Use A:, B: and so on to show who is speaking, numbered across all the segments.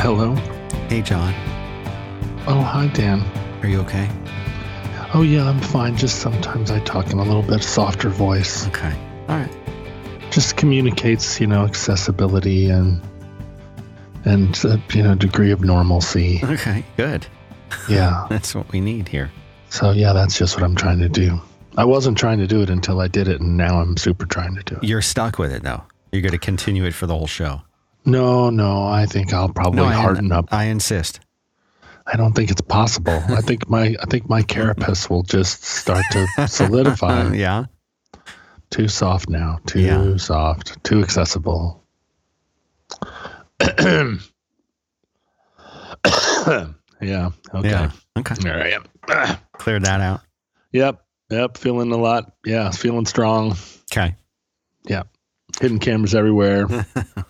A: Hello.
B: Hey, John.
A: Oh, hi, Dan.
B: Are you okay?
A: Oh, yeah, I'm fine. Just sometimes I talk in a little bit softer voice.
B: Okay. All right.
A: Just communicates, you know, accessibility and and uh, you know degree of normalcy.
B: Okay. Good.
A: Yeah.
B: That's what we need here.
A: So yeah, that's just what I'm trying to do. I wasn't trying to do it until I did it, and now I'm super trying to do it.
B: You're stuck with it, though. You're going to continue it for the whole show.
A: No, no, I think I'll probably
B: I,
A: harden up.
B: I insist.
A: I don't think it's possible. I think my I think my carapace will just start to solidify.
B: Yeah.
A: Too soft now. Too
B: Yeah.
A: soft. Too accessible. yeah. Okay.
B: Yeah. Okay.
A: All right. Yep.
B: Cleared that out.
A: Yep. Yep. Feeling a lot. Yeah. Feeling strong.
B: Okay. Yeah.
A: Hidden cameras everywhere.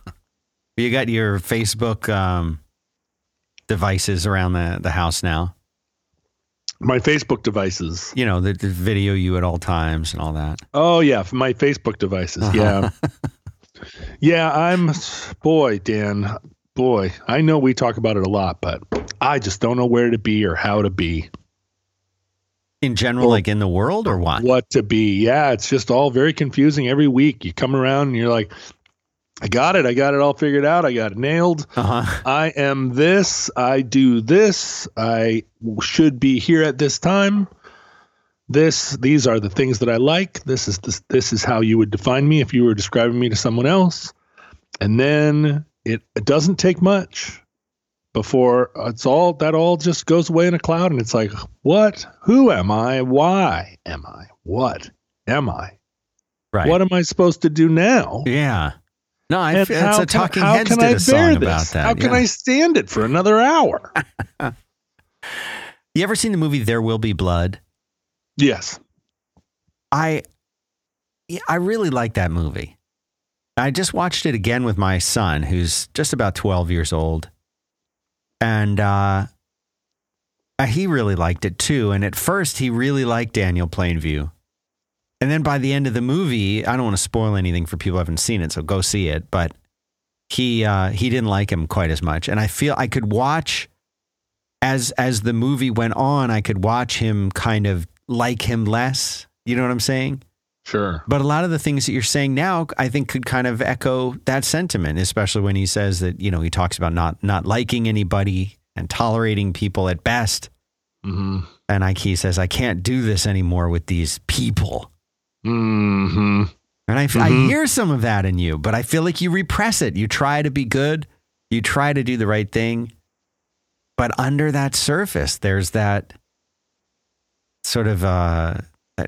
B: You got your Facebook um, devices around the, the house now.
A: my Facebook devices.
B: You know, the, the video you at all times and all that.
A: Oh yeah, my Facebook devices. Yeah. yeah, I'm boy, Dan. Boy, I know we talk about it a lot, but I just don't know where to be or how to be.
B: In general,
A: Well,
B: like in the world or what?
A: What to be. Yeah, it's just all very confusing every week. You come around and you're like, I got it. I got it all figured out. I got it nailed.
B: Uh huh.
A: I am this. I do this. I should be here at this time. This. These are the things that I like. This is this. This is how you would define me if you were describing me to someone else. And then it, it doesn't take much before it's all that all just goes away in a cloud, and it's like, what? Who am I? Why am I? What am I?
B: Right.
A: What am I supposed to do now?
B: yeah. No, I
A: And
B: feel it's
A: how
B: a
A: can-
B: Talking
A: how
B: Heads
A: can
B: did
A: I
B: a song
A: bear
B: about
A: this?
B: that.
A: How can
B: yeah.
A: I stand it for another hour?
B: You ever seen the movie There Will Be Blood?
A: yes.
B: I I really like that movie. I just watched it again with my son, who's just about 12 years old. And uh, he really liked it too. And at first, he really liked Daniel Plainview. And then by the end of the movie, I don't want to spoil anything for people who haven't seen it, so go see it. But he uh, he didn't like him quite as much. And I feel I could watch as as the movie went on, I could watch him kind of like him less. You know what I'm saying?
A: Sure.
B: But a lot of the things that you're saying now, I think, could kind of echo that sentiment, especially when he says that you know he talks about not not liking anybody and tolerating people at best.
A: Mm-hmm.
B: And Ike says, "I can't do this anymore with these people."
A: Mm-hmm.
B: And I, I
A: Mhm.
B: hear some of that in you, but I feel like you repress it. You try to be good, you try to do the right thing, but under that surface, there's that sort of, uh,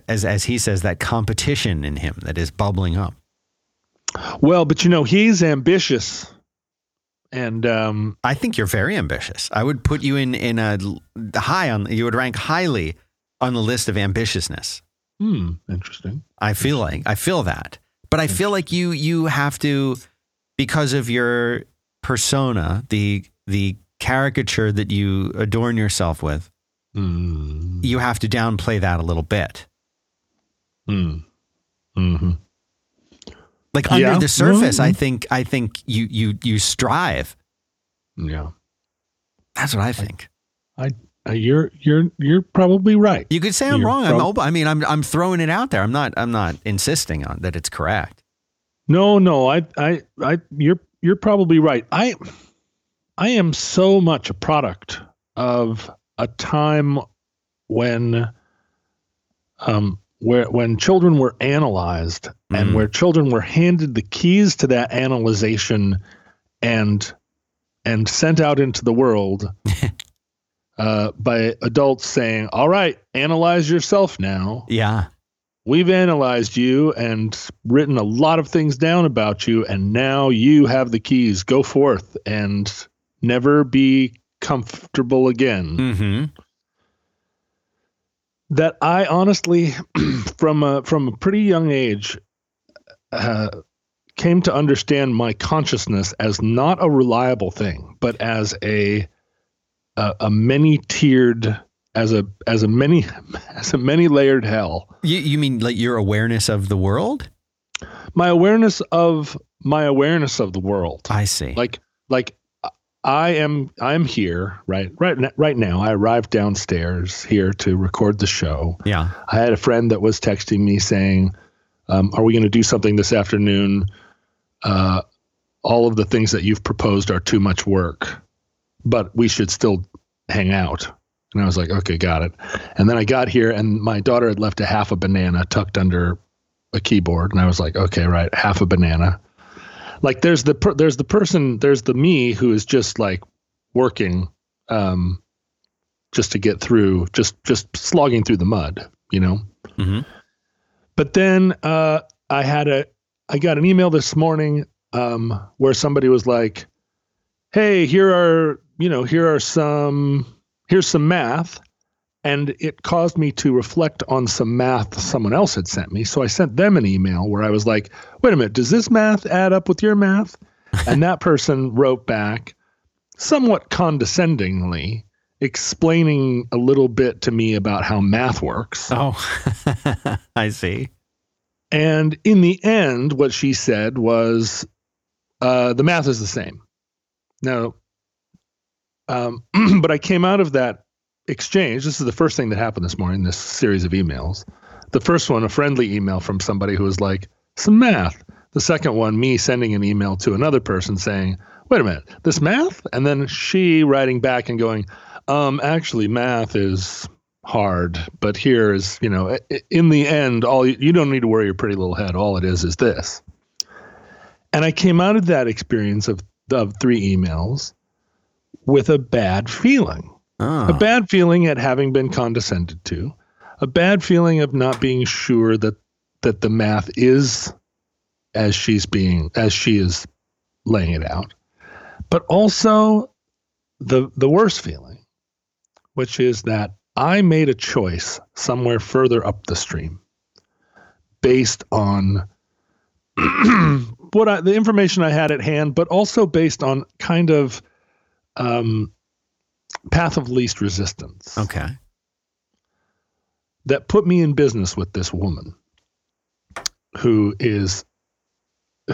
B: as as he says, that competition in him that is bubbling up.
A: Well, but you know, he's ambitious. And um,
B: I think you're very ambitious. I would put you in in a high on. You would rank highly on the list of ambitiousness.
A: Hmm, interesting.
B: I feel like I feel that, but I feel like you you have to because of your persona, the the caricature that you adorn yourself with.
A: Mm.
B: You have to downplay that a little bit.
A: Mm. Mm-hmm.
B: Like
A: Yeah.
B: under the surface, I
A: Mhm.
B: think I think you you you strive.
A: Yeah.
B: That's what I think.
A: Uh, you're you're you're probably right.
B: You could say I'm
A: You're
B: wrong. I'm open. I mean, I'm I'm throwing it out there. I'm not I'm not insisting on that it's correct.
A: No, no, I I I you're you're probably right. I I am so much a product of a time when um where when children were analyzed and
B: Mhm.
A: where children were handed the keys to that analyzation and and sent out into the world uh, by adults saying, "All right, analyze yourself now."
B: Yeah.
A: We've analyzed you and written a lot of things down about you, and now you have the keys. Go forth and never be comfortable again.
B: Mm-hmm.
A: That I honestly, from a from a pretty young age, uh, came to understand my consciousness as not a reliable thing, but as a a, a many tiered, as a as a many as a many layered hell.
B: You you mean like your awareness of the world?
A: my awareness of my awareness of the world
B: I see.
A: like like I am I'm here right right right now. I arrived downstairs here to record the show.
B: Yeah.
A: I had a friend that was texting me saying, um, "Are we going to do something this afternoon? Uh, all of the things that you've proposed are too much work, but we should still hang out." And I was like, "Okay, got it." And then I got here, and my daughter had left a half a banana tucked under a keyboard, and I was like, "Okay, right, half a banana." like there's the per, there's the person there's the me who is just like working um just to get through just just slogging through the mud you know
B: Mm-hmm.
A: but then uh i had a i got an email this morning um where somebody was like hey here are you know here are some here's some math and it caused me to reflect on some math someone else had sent me. So I sent them an email where I was like, wait a minute, does this math add up with your math? And that person wrote back somewhat condescendingly, explaining a little bit to me about how math works.
B: Oh, I see.
A: And in the end, what she said was uh, the math is the same. Now, um, but I came out of that exchange. This is the first thing that happened this morning, this series of emails. The first one, a friendly email from somebody who was like, some math. The second one, me sending an email to another person saying, wait a minute, this math? And then she writing back and going, um, actually, math is hard, but here is, you know, in the end, all you, don't need to worry your pretty little head. All it is is this. And I came out of that experience of, of three emails with a bad feeling.
B: Oh.
A: a bad feeling at having been condescended to, a bad feeling of not being sure that that the math is as she's being as she is laying it out, but also the the worst feeling, which is that I made a choice somewhere further up the stream based on what I, the information I had at hand, but also based on kind of um, path of least resistance.
B: Okay.
A: that put me in business with this woman who is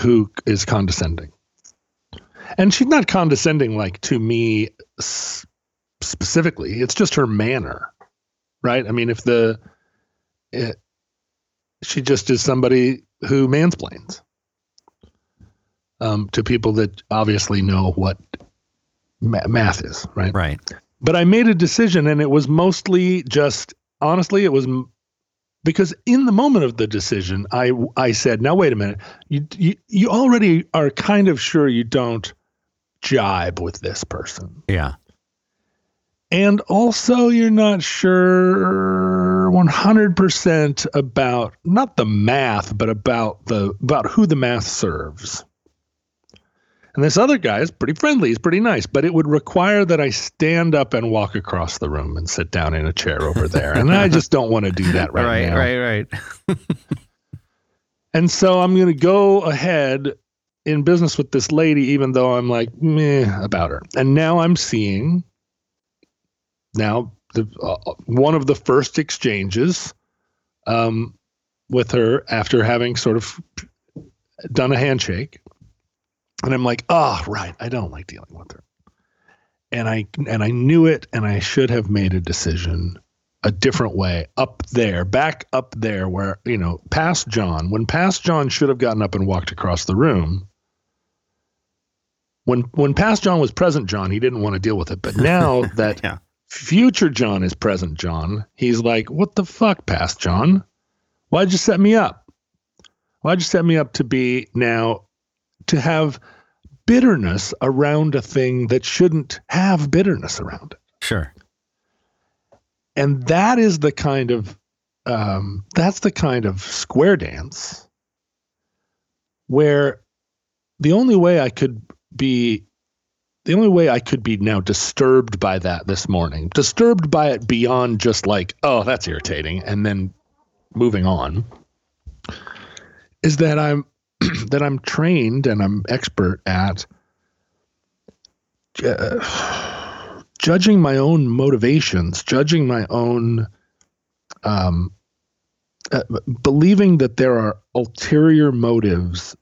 A: who is condescending. And she's not condescending like to me s- specifically. It's just her manner right? I mean if the it, she just is somebody who mansplains um, to people that obviously know what ma- math is right
B: Right.
A: but I made a decision, and it was mostly just honestly, it was m- because in the moment of the decision, I I said, "Now wait a minute, you you you already are kind of sure you don't jibe with this person,
B: Yeah.
A: and also you're not sure 100 percent about not the math, but about the about who the math serves." And this other guy is pretty friendly. He's pretty nice, but it would require that I stand up and walk across the room and sit down in a chair over there. And I just don't want to do that right,
B: right.
A: now.
B: Right. Right. Right.
A: and so I'm going to go ahead in business with this lady, even though I'm like meh about her. And now I'm seeing now the uh, one of the first exchanges um, with her after having sort of done a handshake, and I'm like, oh right, I don't like dealing with her. And I and I knew it, and I should have made a decision a different way up there, back up there where, you know, past John, when past John should have gotten up and walked across the room. When when past John was present John, he didn't want to deal with it. But now that
B: Yeah.
A: future John is present John, he's like, "What the fuck, past John? Why'd you set me up? Why'd you set me up to be now to have bitterness around a thing that shouldn't have bitterness around it?"
B: Sure.
A: and that is the kind of um, that's the kind of square dance where the only way I could be the only way I could be now disturbed by that this morning, disturbed by it beyond just like, oh, that's irritating, and then moving on, is that I'm that I'm trained and I'm expert at uh, judging my own motivations, judging my own, um, uh, believing that there are ulterior motives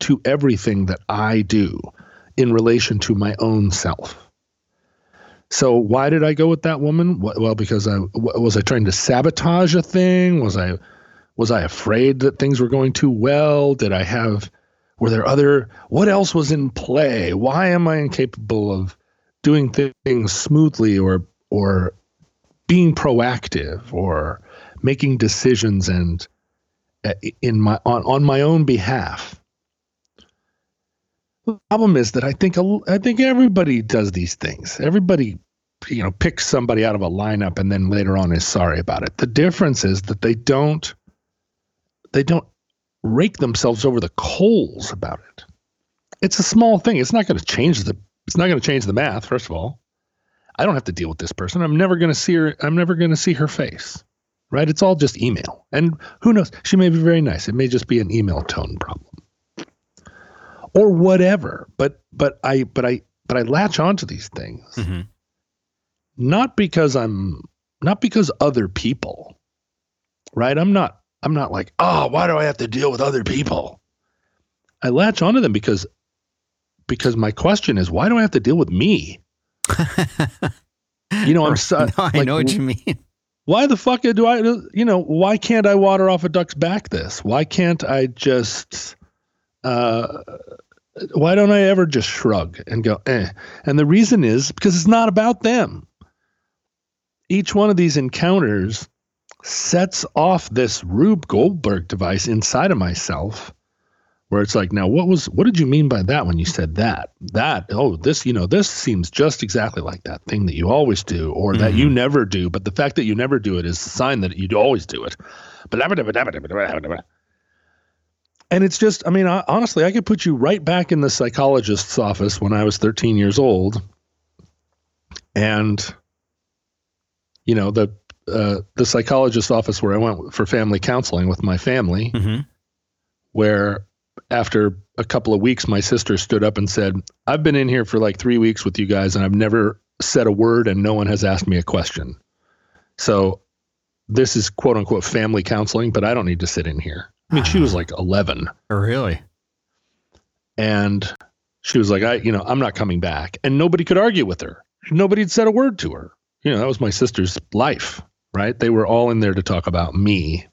A: to everything that I do, in relation to my own self. So why did I go with that woman? Well, because I was I trying to sabotage a thing? Was I was I afraid that things were going too well? Did I have were there other what else was in play? Why am I incapable of doing things smoothly or or being proactive or making decisions and uh, in my on, on my own behalf? The problem is that I think I think everybody does these things. Everybody, you know, picks somebody out of a lineup and then later on is sorry about it. The difference is that they don't they don't rake themselves over the coals about it. It's a small thing. It's not going to change the it's not going to change the math, first of all. I don't have to deal with this person. I'm never going to see her I'm never going to see her face. Right? It's all just email. And who knows? She may be very nice. It may just be an email tone problem or whatever. But but I but I but I latch onto these things mm-hmm. not because I'm not because other people, right? I'm not I'm not like oh why do I have to deal with other people? I latch onto them because because my question is why do I have to deal with me? you know I'm so,
B: no, I like, know what you mean.
A: Why the fuck do I you know why can't I water off a duck's back this? Why can't I just uh, why don't I ever just shrug and go, eh? And the reason is because it's not about them. Each one of these encounters sets off this Rube Goldberg device inside of myself where it's like, now what was what did you mean by that when you said that? That, oh, this, you know, this seems just exactly like that thing that you always do or mm-hmm. that you mm-hmm. never do, but the fact that you never do it is a sign that you'd always do it. And it's just, I mean, I, honestly, I could put you right back in the psychologist's office when I was 13 years old. And, you know, the, uh, the psychologist's office where I went for family counseling with my family, mm-hmm. where after a couple of weeks, my sister stood up and said, I've been in here for like three weeks with you guys and I've never said a word and no one has asked me a question. So this is quote unquote family counseling, but I don't need to sit in here. I mean, she was like 11.
B: Oh, really?
A: And she was like, I, you know, I'm not coming back. And nobody could argue with her. Nobody had said a word to her. You know, that was my sister's life, right? They were all in there to talk about me.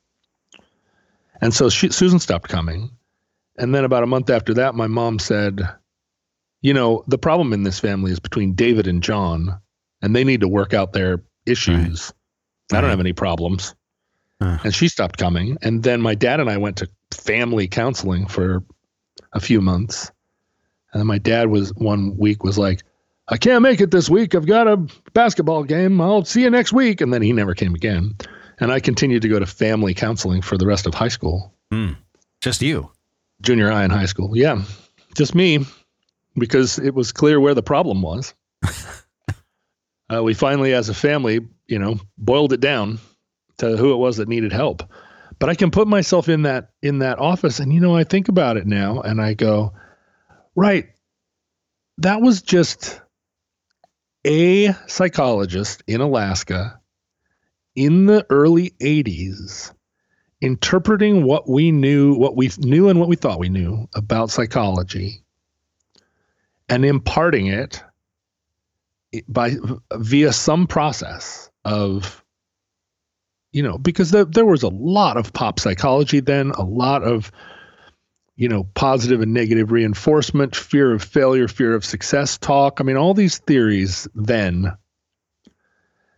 A: And so she, Susan stopped coming. And then about a month after that, my mom said, you know, the problem in this family is between David and John, and they need to work out their issues. Right. I don't have any problems. Uh. And she stopped coming. And then my dad and I went to family counseling for a few months. And then my dad was one week was like, I can't make it this week. I've got a basketball game. I'll see you next week. And then he never came again. And I continued to go to family counseling for the rest of high school.
B: Mm. Just you?
A: Junior high and high school. Yeah. Just me, because it was clear where the problem was. uh, we finally, as a family, you know, boiled it down to who it was that needed help. But I can put myself in that in that office and you know I think about it now and I go, right, that was just a psychologist in Alaska in the early 80s interpreting what we knew, what we knew and what we thought we knew about psychology and imparting it by via some process of you know, because there, there was a lot of pop psychology then, a lot of, you know, positive and negative reinforcement, fear of failure, fear of success talk. I mean, all these theories then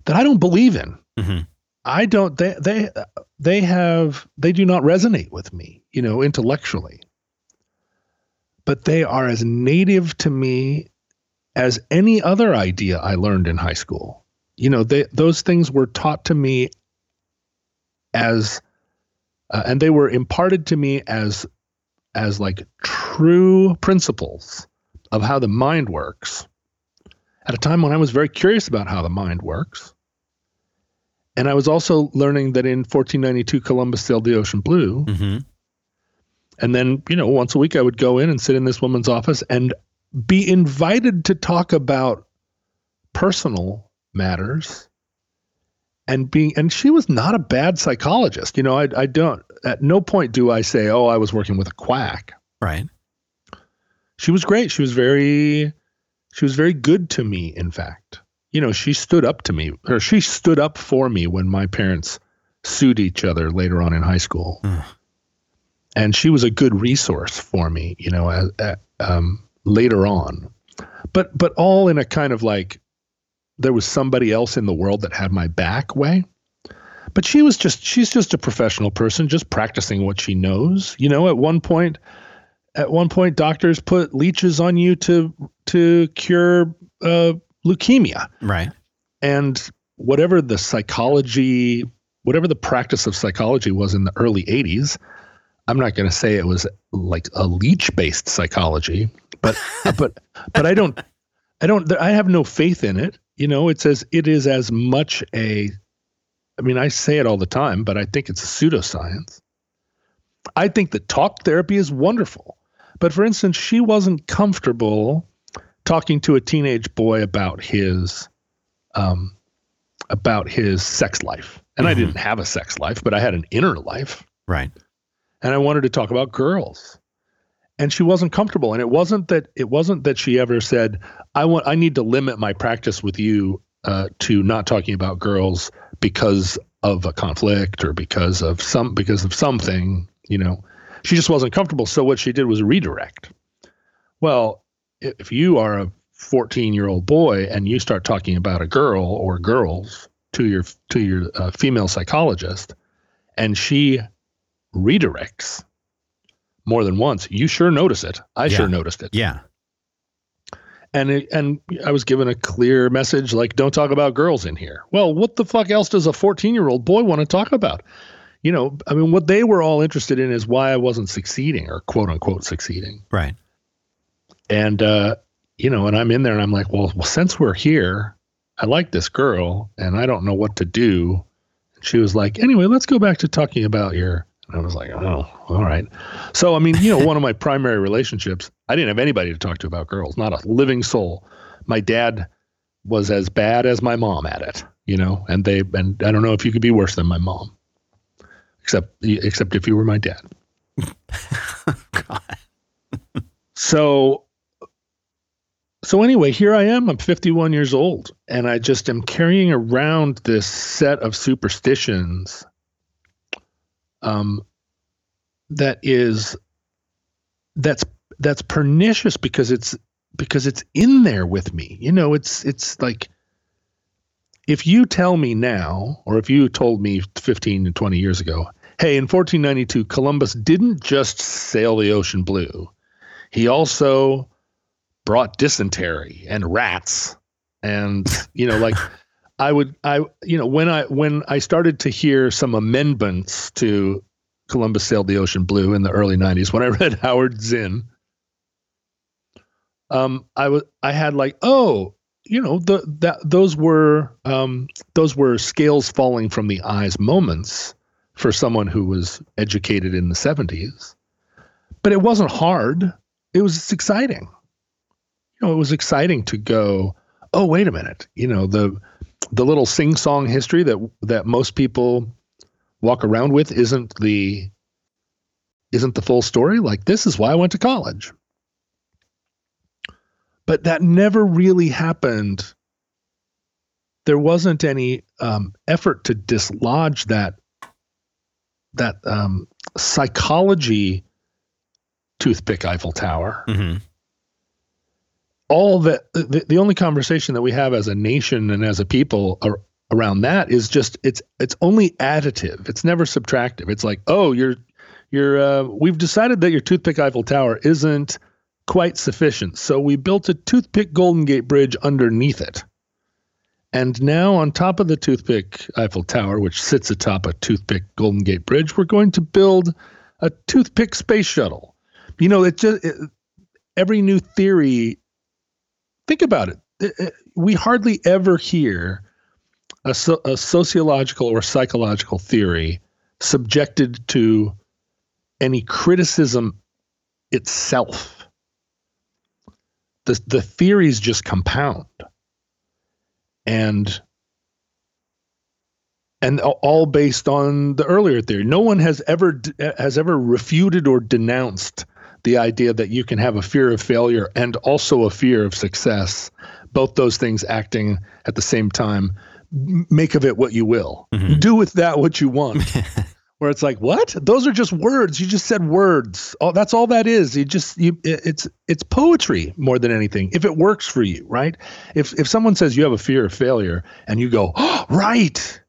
A: that I don't believe in. Mm-hmm. I don't, they, they, they have, they do not resonate with me, you know, intellectually. But they are as native to me as any other idea I learned in high school. You know, they, those things were taught to me as uh, and they were imparted to me as as like true principles of how the mind works at a time when I was very curious about how the mind works. And I was also learning that in 1492 Columbus sailed the ocean blue. Mm-hmm. And then, you know, once a week I would go in and sit in this woman's office and be invited to talk about personal matters and being and she was not a bad psychologist you know I, I don't at no point do i say oh i was working with a quack
B: right
A: she was great. She was very she was very good to me, in fact. You know, she stood up to me or she stood up for me when my parents sued each other later on in high school. And she was a good resource for me, you know, as, um, later on. But but all in a kind of like there was somebody else in the world that had my back way. But she was just she's just a professional person just practicing what she knows. You know, at one point at one point doctors put leeches on you to to cure uh, leukemia.
B: Right.
A: And whatever the psychology, whatever the practice of psychology was in the early 80s, I'm not going to say it was like a leech based psychology, but but but I don't I don't I have no faith in it. You know, it says it is as much a I mean, I say it all the time, but I think it's a pseudoscience. I think that talk therapy is wonderful. But for instance, she wasn't comfortable talking to a teenage boy about his um, about his sex life. And I
B: Mhm.
A: didn't have a sex life, but I had an inner life.
B: Right.
A: And I wanted to talk about girls. And she wasn't comfortable. And it wasn't that it wasn't that she ever said, I want I need to limit my practice with you uh, to not talking about girls because of a conflict or because of some because of something, you know. She just wasn't comfortable. So what she did was redirect. Well, if you are a 14 year old boy and you start talking about a girl or girls to your to your uh, female psychologist, and she redirects more than once, you sure notice it. I
B: Yeah.
A: sure noticed it.
B: Yeah.
A: And it, and I was given a clear message like, don't talk about girls in here. Well, what the fuck else does a 14 year old boy want to talk about? You know, I mean, what they were all interested in is why I wasn't succeeding or quote unquote succeeding.
B: Right.
A: And, uh, you know, and I'm in there and I'm like, well, well, since we're here, I like this girl and I don't know what to do. And she was like, anyway, let's go back to talking about your. And I was like, oh, all right. So, I mean, you know, one of my primary relationships, I didn't have anybody to talk to about girls, not a living soul. My dad was as bad as my mom at it, you know, and they, and I don't know if you could be worse than my mom, except, except if you were my dad.
B: God.
A: So so anyway, here I am. I'm 51 years old and I just am carrying around this set of superstitions um that is that's that's pernicious because it's because it's in there with me. You know, it's it's like if you tell me now or if you told me 15 and 20 years ago, hey, in 1492 Columbus didn't just sail the ocean blue he also brought dysentery and rats and you know like i would i you know when i when i started to hear some amendments to columbus sailed the ocean blue in the early 90s when i read howard zinn um i was i had like oh you know the that those were um those were scales falling from the eyes moments for someone who was educated in the 70s but it wasn't hard it was exciting. You know, it was exciting to go, oh, wait a minute. You know, the the little sing-song history that that most people walk around with isn't the isn't the full story. Like this is why I went to college. But that never really happened. There wasn't any um, effort to dislodge that that um, psychology toothpick Eiffel Tower.
B: hmm
A: All that the, the only conversation that we have as a nation and as a people ar- around that is just it's it's only additive. It's never subtractive. It's like, oh, you're you're uh, we've decided that your toothpick Eiffel Tower isn't quite sufficient, so we built a toothpick Golden Gate Bridge underneath it. And now, on top of the toothpick Eiffel Tower, which sits atop a toothpick Golden Gate Bridge, we're going to build a toothpick space shuttle. You know, it just it, every new theory. Think about it. It- it- We hardly ever hear a, so, a sociological or psychological theory subjected to any criticism itself. The the theories just compound, and and all based on the earlier theory. No one has ever has ever refuted or denounced the idea that you can have a fear of failure and also a fear of success, both those things acting at the same time. Make of it what you will. Mm-hmm. Do with that what you want. Where it's like, what? Those are just words. You just said words. Oh, that's all that is. You just you. It's it's poetry more than anything. If it works for you, right? If if someone says you have a fear of failure and you go, oh, right,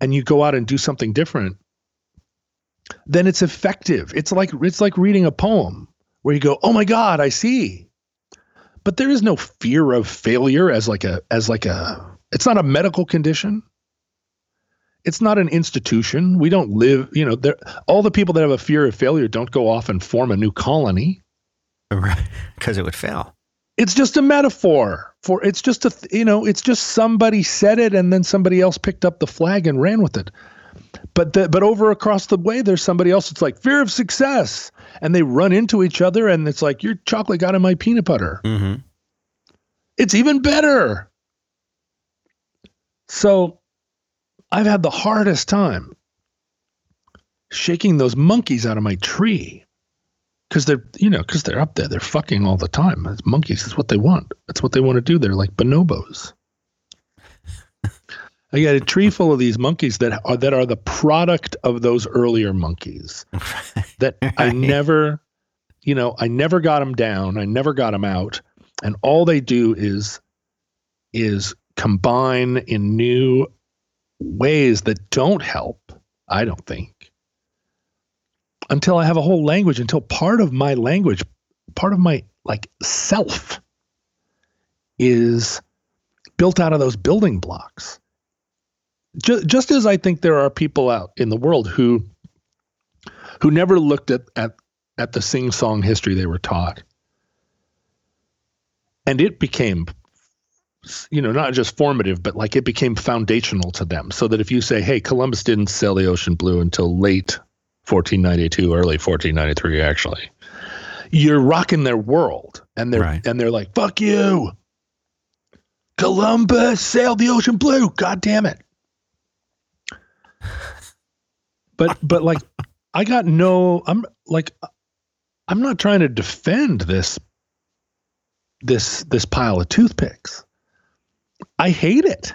A: and you go out and do something different, then it's effective. It's like it's like reading a poem where you go, "Oh my god, I see." But there is no fear of failure as like a as like a it's not a medical condition. It's not an institution. We don't live, you know, there all the people that have a fear of failure don't go off and form a new colony.
B: Right, cuz it would fail.
A: It's just a metaphor for it's just a you know, it's just somebody said it and then somebody else picked up the flag and ran with it. But the, but over across the way, there's somebody else. It's like fear of success, and they run into each other, and it's like your chocolate got in my peanut butter. Mm-hmm. It's even better. So, I've had the hardest time shaking those monkeys out of my tree because they're you know because they're up there they're fucking all the time As monkeys is what they want that's what they want to do they're like bonobos I got a tree full of these monkeys that are that are the product of those earlier monkeys. that right. I never, you know, I never got them down. I never got them out, and all they do is is combine in new ways that don't help. I don't think until I have a whole language. Until part of my language, part of my like self, is built out of those building blocks just, just as I think there are people out in the world who who never looked at at at the sing song history they were taught, and it became you know not just formative but like it became foundational to them. So that if you say hey columbus didn't sail the ocean blue until late 1492 early 1493 actually you're rocking their world. And they're right. and they're like fuck you. Columbus sailed the ocean blue. God damn it but but like I got no I'm like I'm not trying to defend this this this pile of toothpicks. I hate it.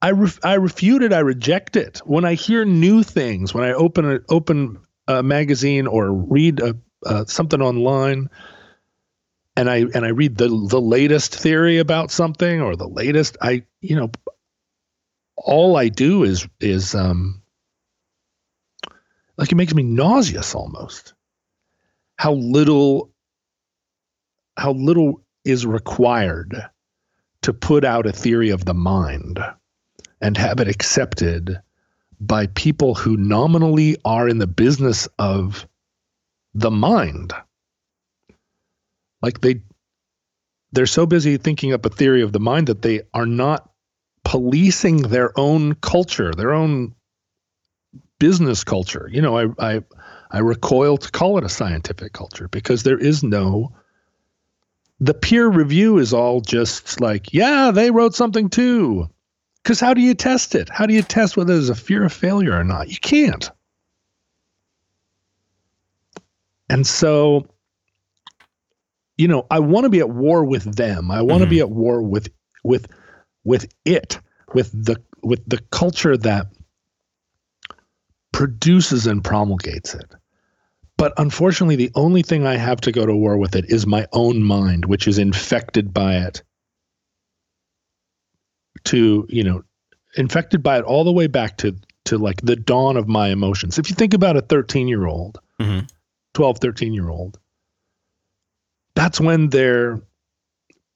A: I I refute it. I reject it. When I hear new things, when I open a open a magazine or read a, something online, and I and I read the the latest theory about something or the latest, I you know, all I do is is um, like it makes me nauseous almost. How little how little is required to put out a theory of the mind and have it accepted by people who nominally are in the business of the mind. Like they they're so busy thinking up a theory of the mind that they are not policing their own culture, their own business culture. You know, I, I, I recoil to call it a scientific culture because there is no. The peer review is all just like, yeah, they wrote something too. Because how do you test it? How do you test whether there's a fear of failure or not? You can't. And so, you know, I want to be at war with them. I want to mm-hmm. be at war with with with it, with the with the culture that produces and promulgates it. But unfortunately, the only thing I have to go to war with it is my own mind, which is infected by it. To, you know, infected by it all the way back to, to like the dawn of my emotions. If you think about a 13 year old, mm-hmm. 12, 13 year old, that's when their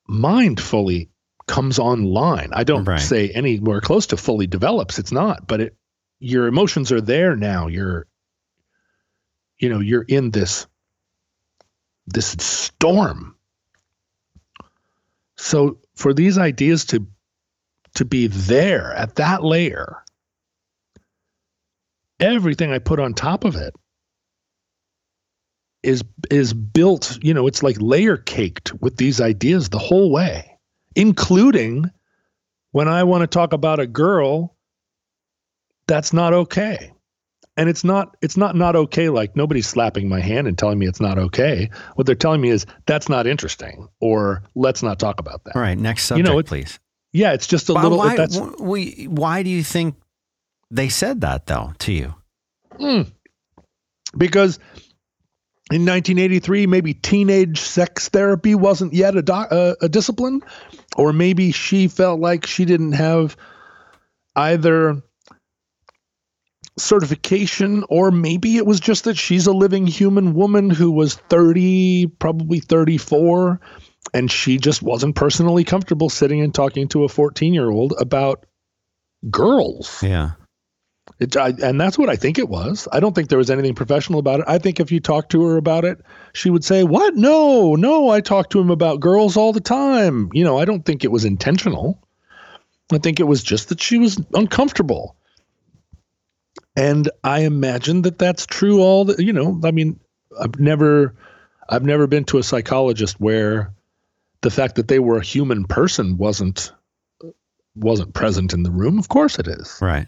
A: mind fully comes online. I don't right. say anywhere close to fully develops. It's not, but it your emotions are there now. You're, you know, you're in this, this storm. So for these ideas to, to be there at that layer, everything I put on top of it is is built, you know, it's like layer caked with these ideas the whole way, including when I want to talk about a girl that's not okay. and it's not it's not not okay like nobody's slapping my hand and telling me it's not okay what they're telling me is that's not interesting or let's not talk about that
B: All right, next subject,
A: You know, it-
B: please.
A: yeah it's just a
B: Why-
A: little
B: why,
A: that's
B: we, why do you think they said that though to you?
A: Mm. because in 1983 maybe teenage sex therapy wasn't yet a, doc, uh, a discipline or maybe she felt like she didn't have either certification or maybe it was just that she's a living human woman who was 30 probably 34 and she just wasn't personally comfortable sitting and talking to a 14 year old about girls
B: Yeah.
A: it, I, and that's what I think it was. I don't think there was anything professional about it. I think if you talked to her about it, she would say, "What? No, no, I talk to him about girls all the time." You know, I don't think it was intentional. I think it was just that she was uncomfortable. And I imagine that that's true all the, you know, I mean, I've never I've never been to a psychologist where the fact that they were a human person wasn't wasn't present in the room. Of course it is
B: Right.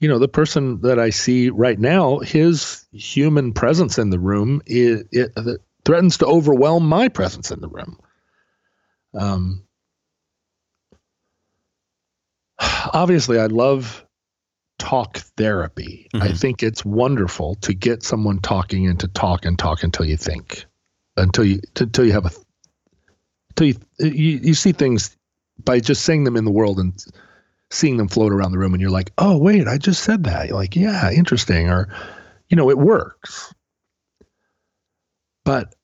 A: you know the person that i see right now his human presence in the room it, it, it threatens to overwhelm my presence in the room um, obviously i love talk therapy i
B: Mhm.
A: think it's wonderful to get someone talking and to talk and talk until you think until you until you have a until you, you you see things by just saying them in the world and seeing them float around the room and you're like, oh, wait, I just said that. You're like, yeah, interesting. Or, you know, it works. But,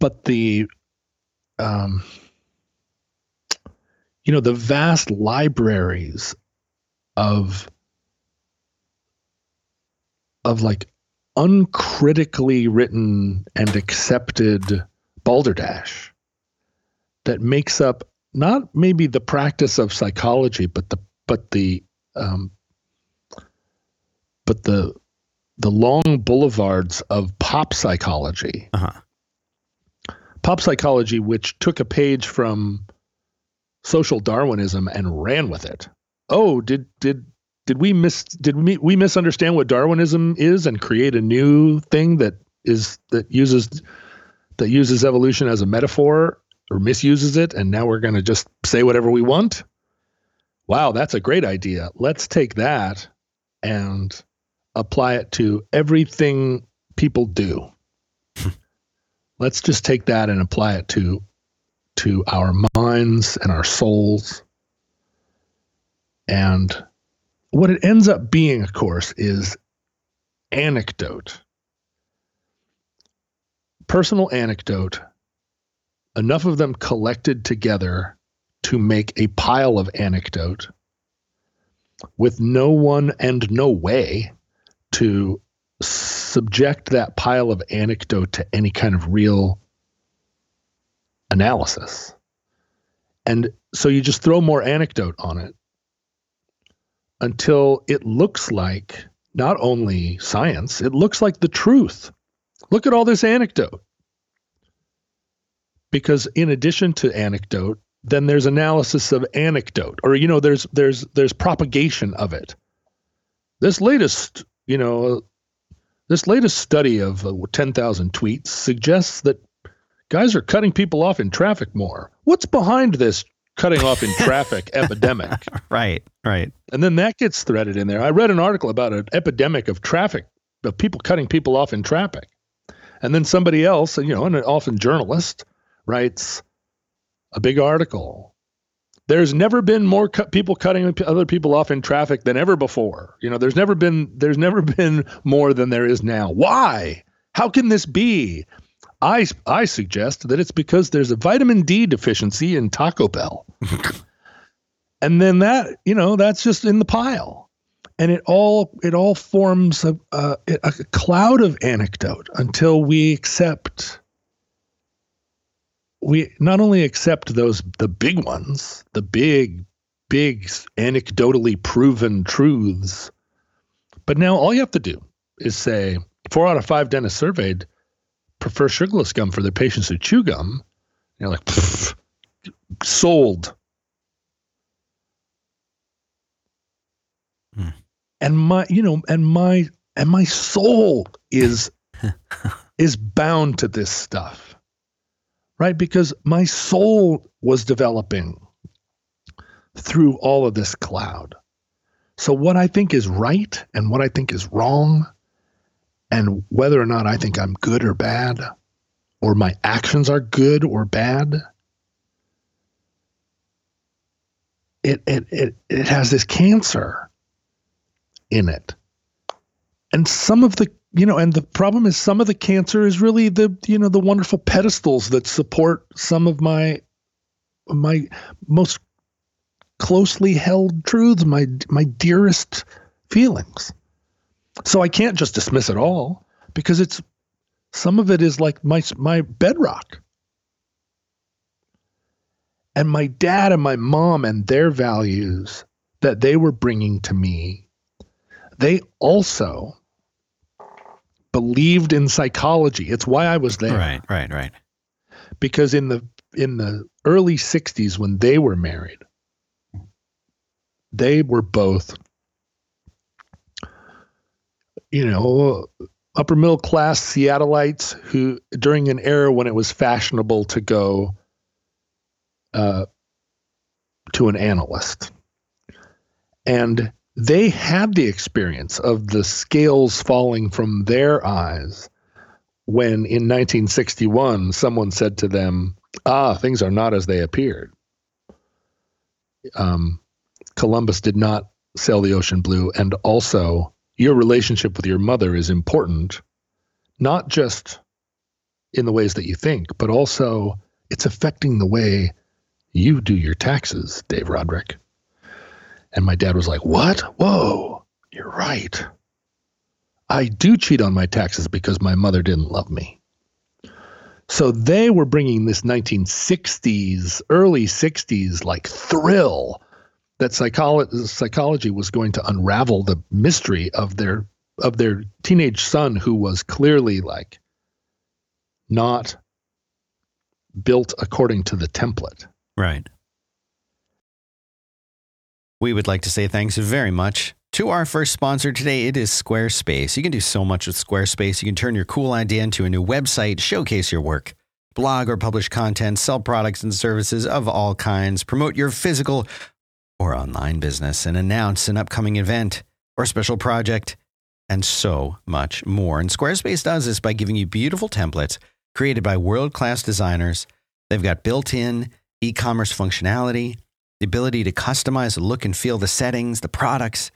A: but the, um, you know, the vast libraries of, of like uncritically written and accepted balderdash that makes up not maybe the practice of psychology, but the but the um, but the the long boulevards of pop psychology.
B: Uh-huh.
A: Pop psychology, which took a page from social Darwinism and ran with it. Oh, did did did we miss did we we misunderstand what Darwinism is and create a new thing that is that uses that uses evolution as a metaphor or misuses it and now we're going to just say whatever we want? Wow that's a great idea. Let's take that and apply it to everything people do. Let's just take that and apply it to to our minds and our souls and what it ends up being of course is anecdote personal anecdote enough of them collected together to make a pile of anecdote with no one and no way to subject that pile of anecdote to any kind of real analysis. And so you just throw more anecdote on it until it looks like not only science, it looks like the truth. Look at all this anecdote. Because in addition to anecdote then there's analysis of anecdote or you know there's there's there's propagation of it. This latest you know this latest study of uh, 10,000 tweets suggests that guys are cutting people off in traffic more. What's behind this cutting off in traffic epidemic
B: Right. Right.
A: and then that gets threaded in there i read an article about an epidemic of traffic of people cutting people off in traffic and then somebody else you know an often journalist writes a big article. There's never been more cut people cutting other people off in traffic than ever before. You know, there's never been there's never been more than there is now. Why? How can this be? I I suggest that it's because there's a vitamin D deficiency in Taco Bell. and then that, you know, that's just in the pile. And it all it all forms a, a, a cloud of anecdote until we accept we not only accept those the big ones, the big, big anecdotally proven truths, but now all you have to do is say four out of five dentists surveyed prefer sugarless gum for their patients who chew gum. You're like, sold.
B: Hmm.
A: and my you know and my and my soul is is bound to this stuff right because my soul was developing through all of this cloud so what i think is right and what i think is wrong and whether or not i think i'm good or bad or my actions are good or bad it it it, it has this cancer in it. And some of the you know and the problem is some of the cancer is really the you know the wonderful pedestals that support some of my my most closely held truths my my dearest feelings so i can't just dismiss it all because it's some of it is like my my bedrock and my dad and my mom and their values that they were bringing to me they also believed in psychology. It's why I was there.
B: Right, right, right.
A: Because in the in the early 60s when they were married, they were both you know, upper middle class Seattleites who during an era when it was fashionable to go uh, to an analyst. And they had the experience of the scales falling from their eyes when in 1961 someone said to them, Ah, things are not as they appeared. Um, Columbus did not sail the ocean blue, and also your relationship with your mother is important, not just in the ways that you think, but also it's affecting the way you do your taxes, Dave Roderick. And my dad was like, What? Whoa, you're right. I do cheat on my taxes because my mother didn't love me. So they were bringing this 1960s, early 60s like thrill that psycholo- psychology was going to unravel the mystery of their of their teenage son who was clearly like not built according to the template.
B: Right. We would like to say thanks very much to our first sponsor today. It is Squarespace. You can do so much with Squarespace. You can turn your cool idea into a new website, showcase your work, blog or publish content, sell products and services of all kinds, promote your physical or online business, and announce an upcoming event or special project, and so much more. And Squarespace does this by giving you beautiful templates created by world class designers. They've got built in e commerce functionality the ability to customize the look and feel the settings, the products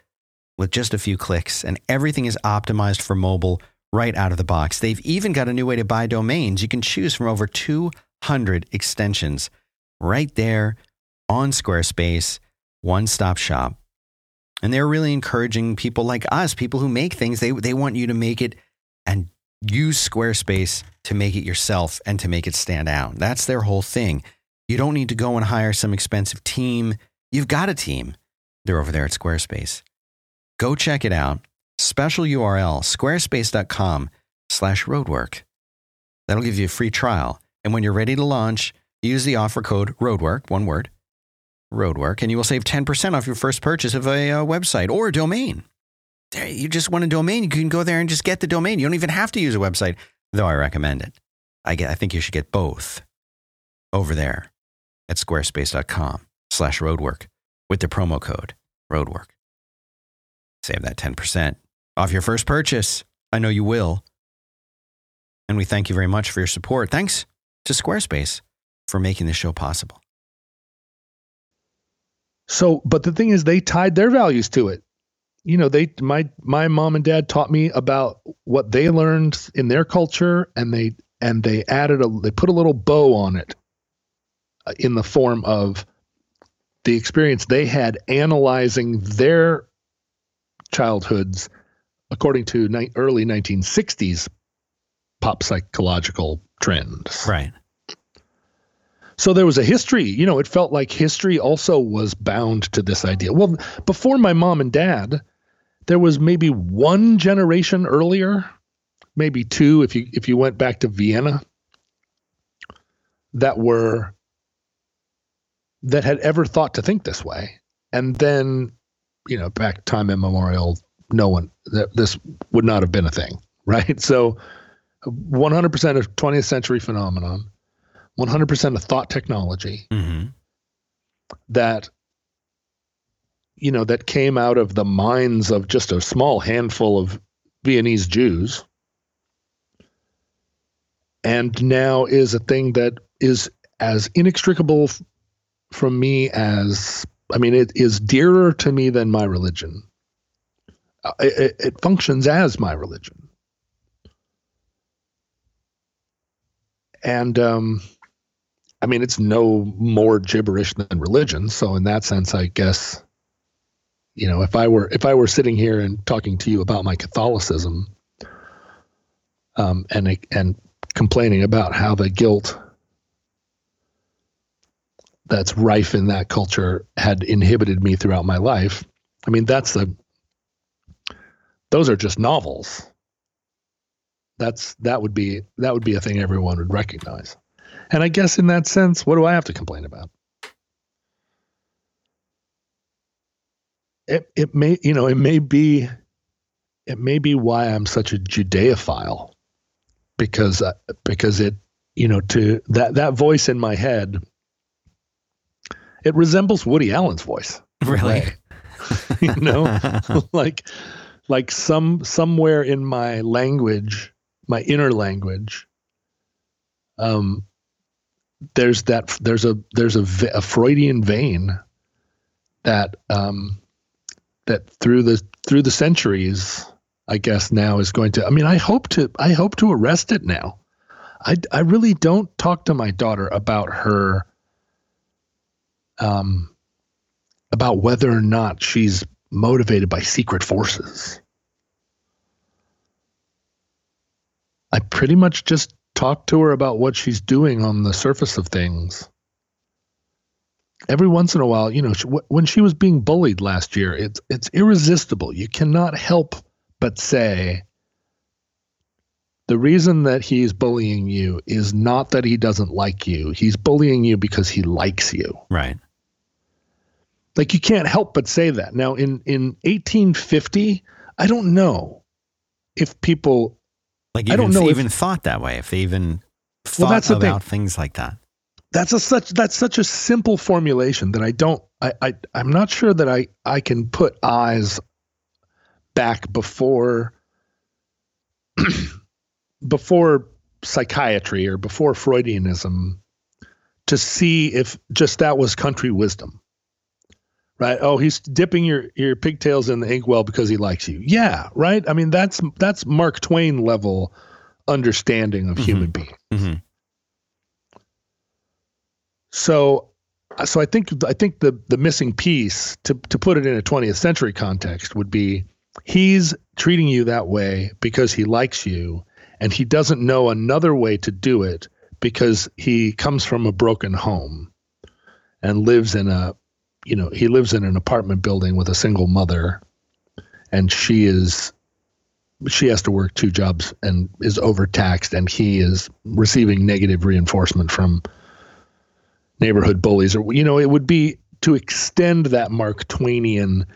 B: with just a few clicks, and everything is optimized for mobile right out of the box. They've even got a new way to buy domains. You can choose from over 200 extensions right there on Squarespace, one stop shop. And they're really encouraging people like us, people who make things, they, they want you to make it and use Squarespace to make it yourself and to make it stand out. That's their whole thing. You don't need to go and hire some expensive team. You've got a team. They're over there at Squarespace. Go check it out. Special URL, squarespace.com slash roadwork. That'll give you a free trial. And when you're ready to launch, use the offer code ROADWORK, one word, ROADWORK, and you will save 10% off your first purchase of a uh, website or a domain. You just want a domain, you can go there and just get the domain. You don't even have to use a website, though I recommend it. I, get, I think you should get both over there at squarespace.com slash roadwork with the promo code roadwork. Save that 10% off your first purchase. I know you will. And we thank you very much for your support. Thanks to Squarespace for making this show possible.
A: So, but the thing is, they tied their values to it. You know, they my my mom and dad taught me about what they learned in their culture, and they and they added a they put a little bow on it uh, in the form of the experience they had analyzing their childhoods according to ni- early 1960s pop psychological trends.
B: Right.
A: So there was a history, you know, it felt like history also was bound to this idea. Well, before my mom and dad, there was maybe one generation earlier, maybe two if you if you went back to Vienna that were that had ever thought to think this way. And then, you know, back time immemorial, no one that this would not have been a thing, right? So 100% of 20th century phenomenon, 100% of thought technology
B: Mm-hmm.
A: that you know that came out of the minds of just a small handful of Viennese Jews and now is a thing that is as inextricable f- from me as I mean it is dearer to me than my religion. Uh, It, it, it functions as my religion. And um I mean it's no more gibberish than religion, so in that sense I guess you know, if I were if I were sitting here and talking to you about my Catholicism, um, and and complaining about how the guilt that's rife in that culture had inhibited me throughout my life. I mean, that's the those are just novels. That's that would be that would be a thing everyone would recognize. And I guess in that sense, what do I have to complain about? it it may you know it may be it may be why I'm such a Judeophile because uh, because it you know to that that voice in my head it resembles Woody Allen's voice
B: Really?
A: you know like like some somewhere in my language my inner language um there's that there's a there's a, a freudian vein that um that through the through the centuries i guess now is going to i mean i hope to i hope to arrest it now i i really don't talk to my daughter about her um about whether or not she's motivated by secret forces. I pretty much just talk to her about what she's doing on the surface of things. Every once in a while, you know, she, wh- when she was being bullied last year, it's it's irresistible. You cannot help but say the reason that he's bullying you is not that he doesn't like you. He's bullying you because he likes you.
B: Right.
A: Like you can't help but say that. Now in in 1850, I don't know if people
B: Like
A: I don't know if-
B: even thought that way. If they even
A: Well,
B: thought
A: that's the thing.
B: about things like that.
A: that's a such that's such a simple formulation that I don't I, I I'm not sure that I I can put eyes back before before psychiatry or before Freudianism to see if just that was country wisdom. Right? Oh, he's dipping your your pigtails in the inkwell because he likes you. Yeah, right? I mean that's that's Mark Twain level understanding of human beings.
B: hmm
A: So, so I think I think the the missing piece to to put it in a 20th century context would be he's treating you that way because he likes you, and he doesn't know another way to do it because he comes from a broken home and lives in a you know he lives in an apartment building with a single mother and she is she has to work two jobs and is overtaxed and he is receiving negative reinforcement from neighborhood bullies. Or you know it would be to extend that mark twainian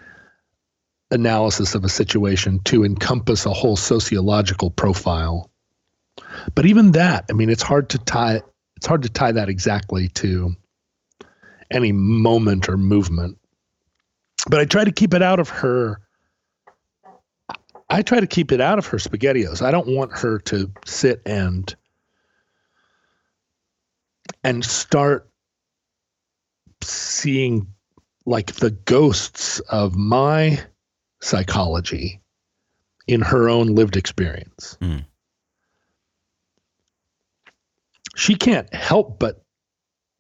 A: analysis of a situation to encompass a whole sociological profile. But even that i mean it's hard to tie it's hard to tie that exactly to any moment or movement but i try to keep it out of her i try to keep it out of her spaghettios i don't want her to sit and and start seeing like the ghosts of my psychology in her own lived experience.
B: Mm.
A: She can't help but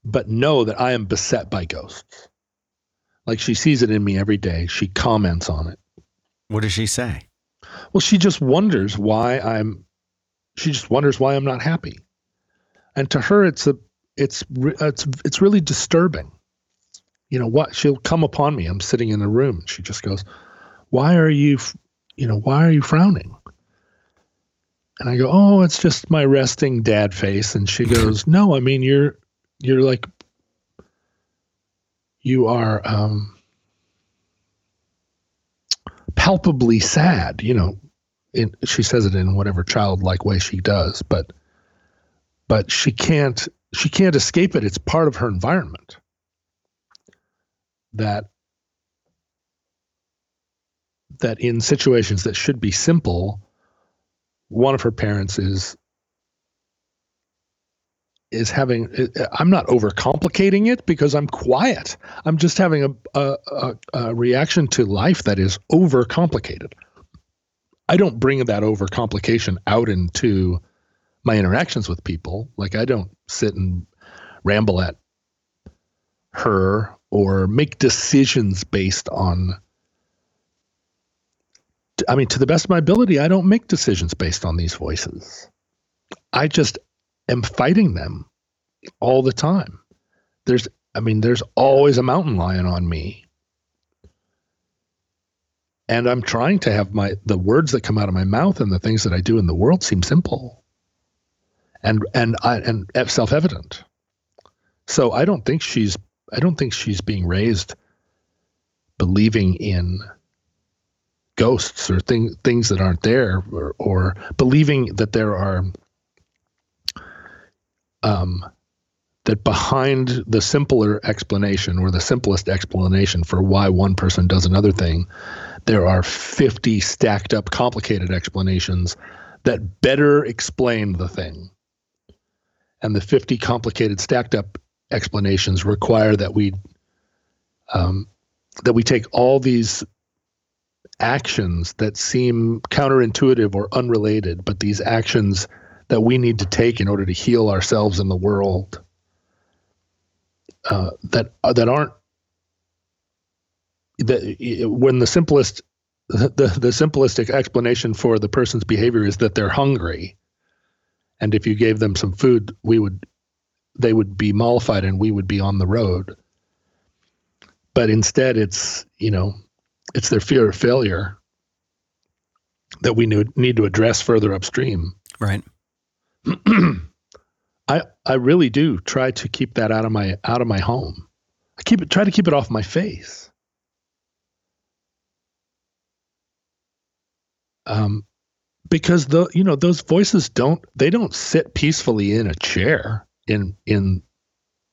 A: but know that I am beset by ghosts. Like she sees it in me every day. She comments on it.
B: What does she say?
A: Well, she just wonders why I'm she just wonders why I'm not happy. And to her it's a it's it's it's really disturbing. You know what? She'll come upon me. I'm sitting in the room and she just goes, "Why are you you know, why are you frowning?" And I go, "Oh, it's just my resting dad face." And she goes, "No, I mean you're you're like you are um palpably sad. You know, in, she says it in whatever childlike way she does, but but she can't she can't escape it. It's part of her environment. That that in situations that should be simple, one of her parents is is having i'm not overcomplicating it because i'm quiet. I'm just having a, a, a, a reaction to life that is overcomplicated. I don't bring that overcomplication out into my interactions with people. Like i don't sit and ramble at her or make decisions based on I mean, to the best of my ability, I don't make decisions based on these voices. I just am fighting them all the time. There's, I mean, there's always a mountain lion on me. And I'm trying to have my, the words that come out of my mouth and the things that I do in the world seem simple and, and, I, and self evident. So I don't think she's, I don't think she's being raised believing in ghosts or thing, things that aren't there or, or believing that there are um, that behind the simpler explanation or the simplest explanation for why one person does another thing, there are 50 stacked up complicated explanations that better explain the thing. And the 50 complicated stacked up explanations require that we um, that we take all these actions that seem counterintuitive or unrelated, but these actions that we need to take in order to heal ourselves in the world uh, that uh, that aren't that when the simplest the, the simplistic explanation for the person's behavior is that they're hungry and if you gave them some food we would they would be mollified and we would be on the road. But instead it's you know it's their fear of failure that we need to address further upstream.
B: Right
A: I I really do try to keep that out of my out of my home. I keep it try to keep it off my face. Um, because the you know those voices don't they don't sit peacefully in a chair in in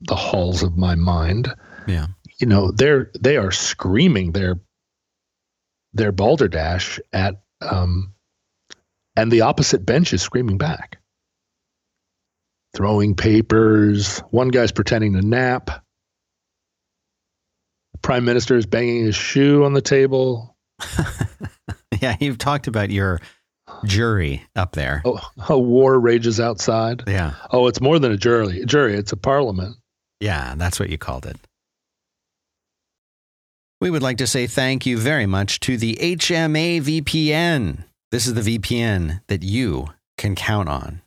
A: the halls of my mind.
B: Yeah,
A: you know they're they are screaming their their balderdash at um, and the opposite bench is screaming back throwing papers. One guy's pretending to nap. The prime minister is banging his shoe on the table.
B: yeah, you've talked about your jury up there.
A: Oh, a war rages outside.
B: Yeah.
A: Oh, it's more than a jury. Jury, it's a parliament.
B: Yeah, that's what you called it. We would like to say thank you very much to the HMA VPN. This is the VPN that you can count on.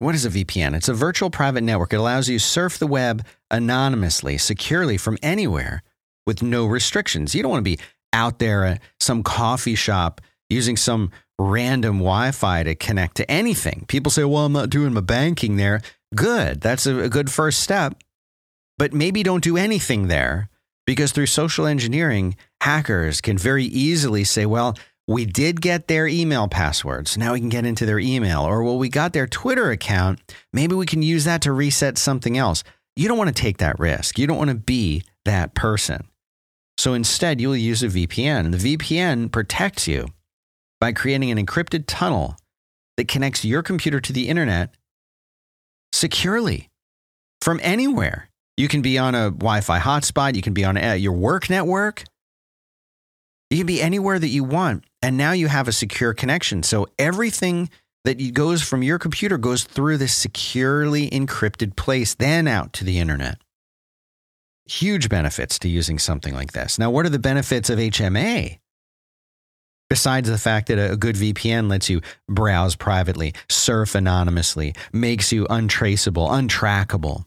B: What is a VPN? It's a virtual private network. It allows you to surf the web anonymously, securely from anywhere with no restrictions. You don't want to be out there at some coffee shop using some random Wi Fi to connect to anything. People say, well, I'm not doing my banking there. Good. That's a, good first step. But maybe don't do anything there because through social engineering, hackers can very easily say, well, we did get their email passwords. Now we can get into their email. Or, well, we got their Twitter account. Maybe we can use that to reset something else. You don't want to take that risk. You don't want to be that person. So instead, you'll use a VPN. The VPN protects you by creating an encrypted tunnel that connects your computer to the internet securely from anywhere. You can be on a Wi Fi hotspot, you can be on your work network, you can be anywhere that you want. And now you have a secure connection. So everything that goes from your computer goes through this securely encrypted place, then out to the internet. Huge benefits to using something like this. Now, what are the benefits of HMA? Besides the fact that a good VPN lets you browse privately, surf anonymously, makes you untraceable, untrackable,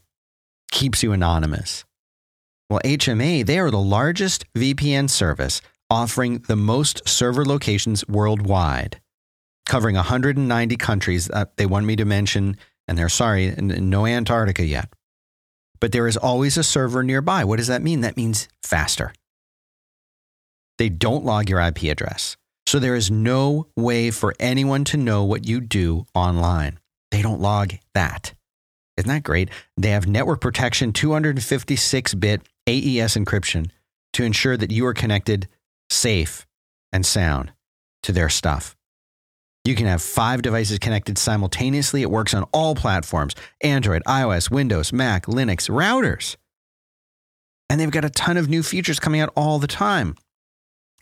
B: keeps you anonymous. Well, HMA, they are the largest VPN service offering the most server locations worldwide, covering 190 countries. Uh, they want me to mention, and they're sorry, no Antarctica yet. But there is always a server nearby. What does that mean? That means faster. They don't log your IP address. So there is no way for anyone to know what you do online. They don't log that. Isn't that great? They have network protection, 256 bit AES encryption to ensure that you are connected safe and sound to their stuff. You can have five devices connected simultaneously. It works on all platforms Android, iOS, Windows, Mac, Linux, routers. And they've got a ton of new features coming out all the time.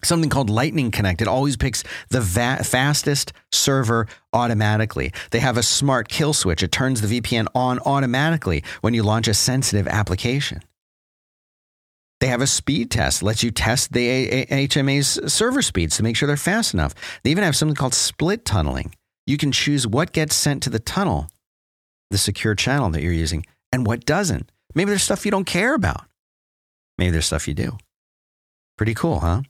B: Something called Lightning Connect. It always picks the va- fastest server automatically. They have a smart kill switch. It turns the VPN on automatically when you launch a sensitive application. They have a speed test, lets you test the HMA's server speeds to make sure they're fast enough. They even have something called split tunneling. You can choose what gets sent to the tunnel, the secure channel that you're using, and what doesn't. Maybe there's stuff you don't care about. Maybe there's stuff you do. Pretty cool, huh?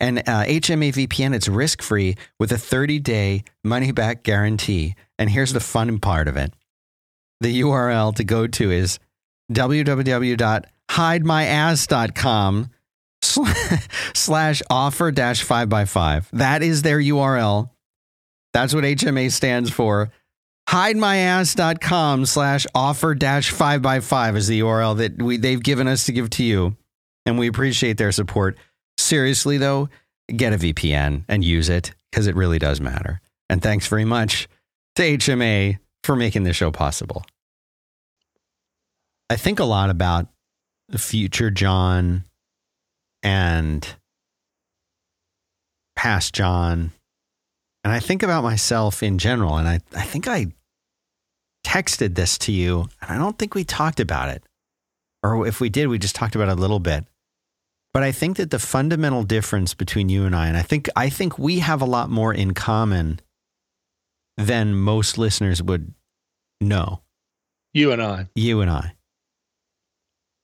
B: And uh, HMA VPN, it's risk free with a 30 day money back guarantee. And here's the fun part of it the URL to go to is www.hidemyass.com slash offer dash 5 by 5 That is their URL. That's what HMA stands for. Hidemyass.com slash offer dash 5 by 5 is the URL that we, they've given us to give to you. And we appreciate their support. Seriously, though, get a VPN and use it because it really does matter. And thanks very much to HMA for making this show possible. I think a lot about future John and past John. And I think about myself in general. And I, I think I texted this to you, and I don't think we talked about it. Or if we did, we just talked about it a little bit. But I think that the fundamental difference between you and I, and I think I think we have a lot more in common than most listeners would know.
A: You and I.
B: You and I.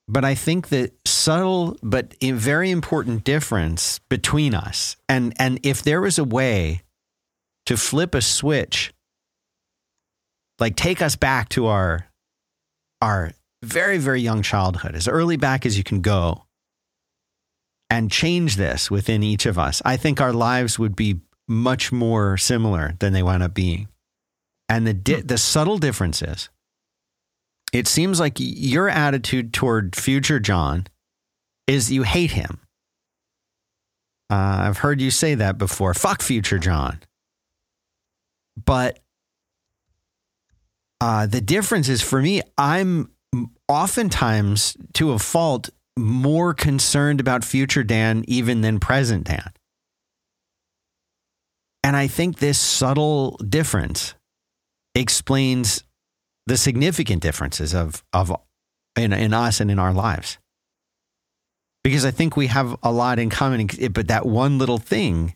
B: But I think that subtle but a very important difference between us, and and if there was a way to flip a switch, like take us back to our our very very young childhood, as early back as you can go, and change this within each of us, I think our lives would be much more similar than they wound up being. And the di- hmm. the subtle differences. It seems like your attitude toward future John is you hate him. Uh, I've heard you say that before. Fuck future John. But uh, the difference is for me, I'm oftentimes to a fault more concerned about future Dan even than present Dan. And I think this subtle difference explains the significant differences of, of in, in us and in our lives. Because I think we have a lot in common, but that one little thing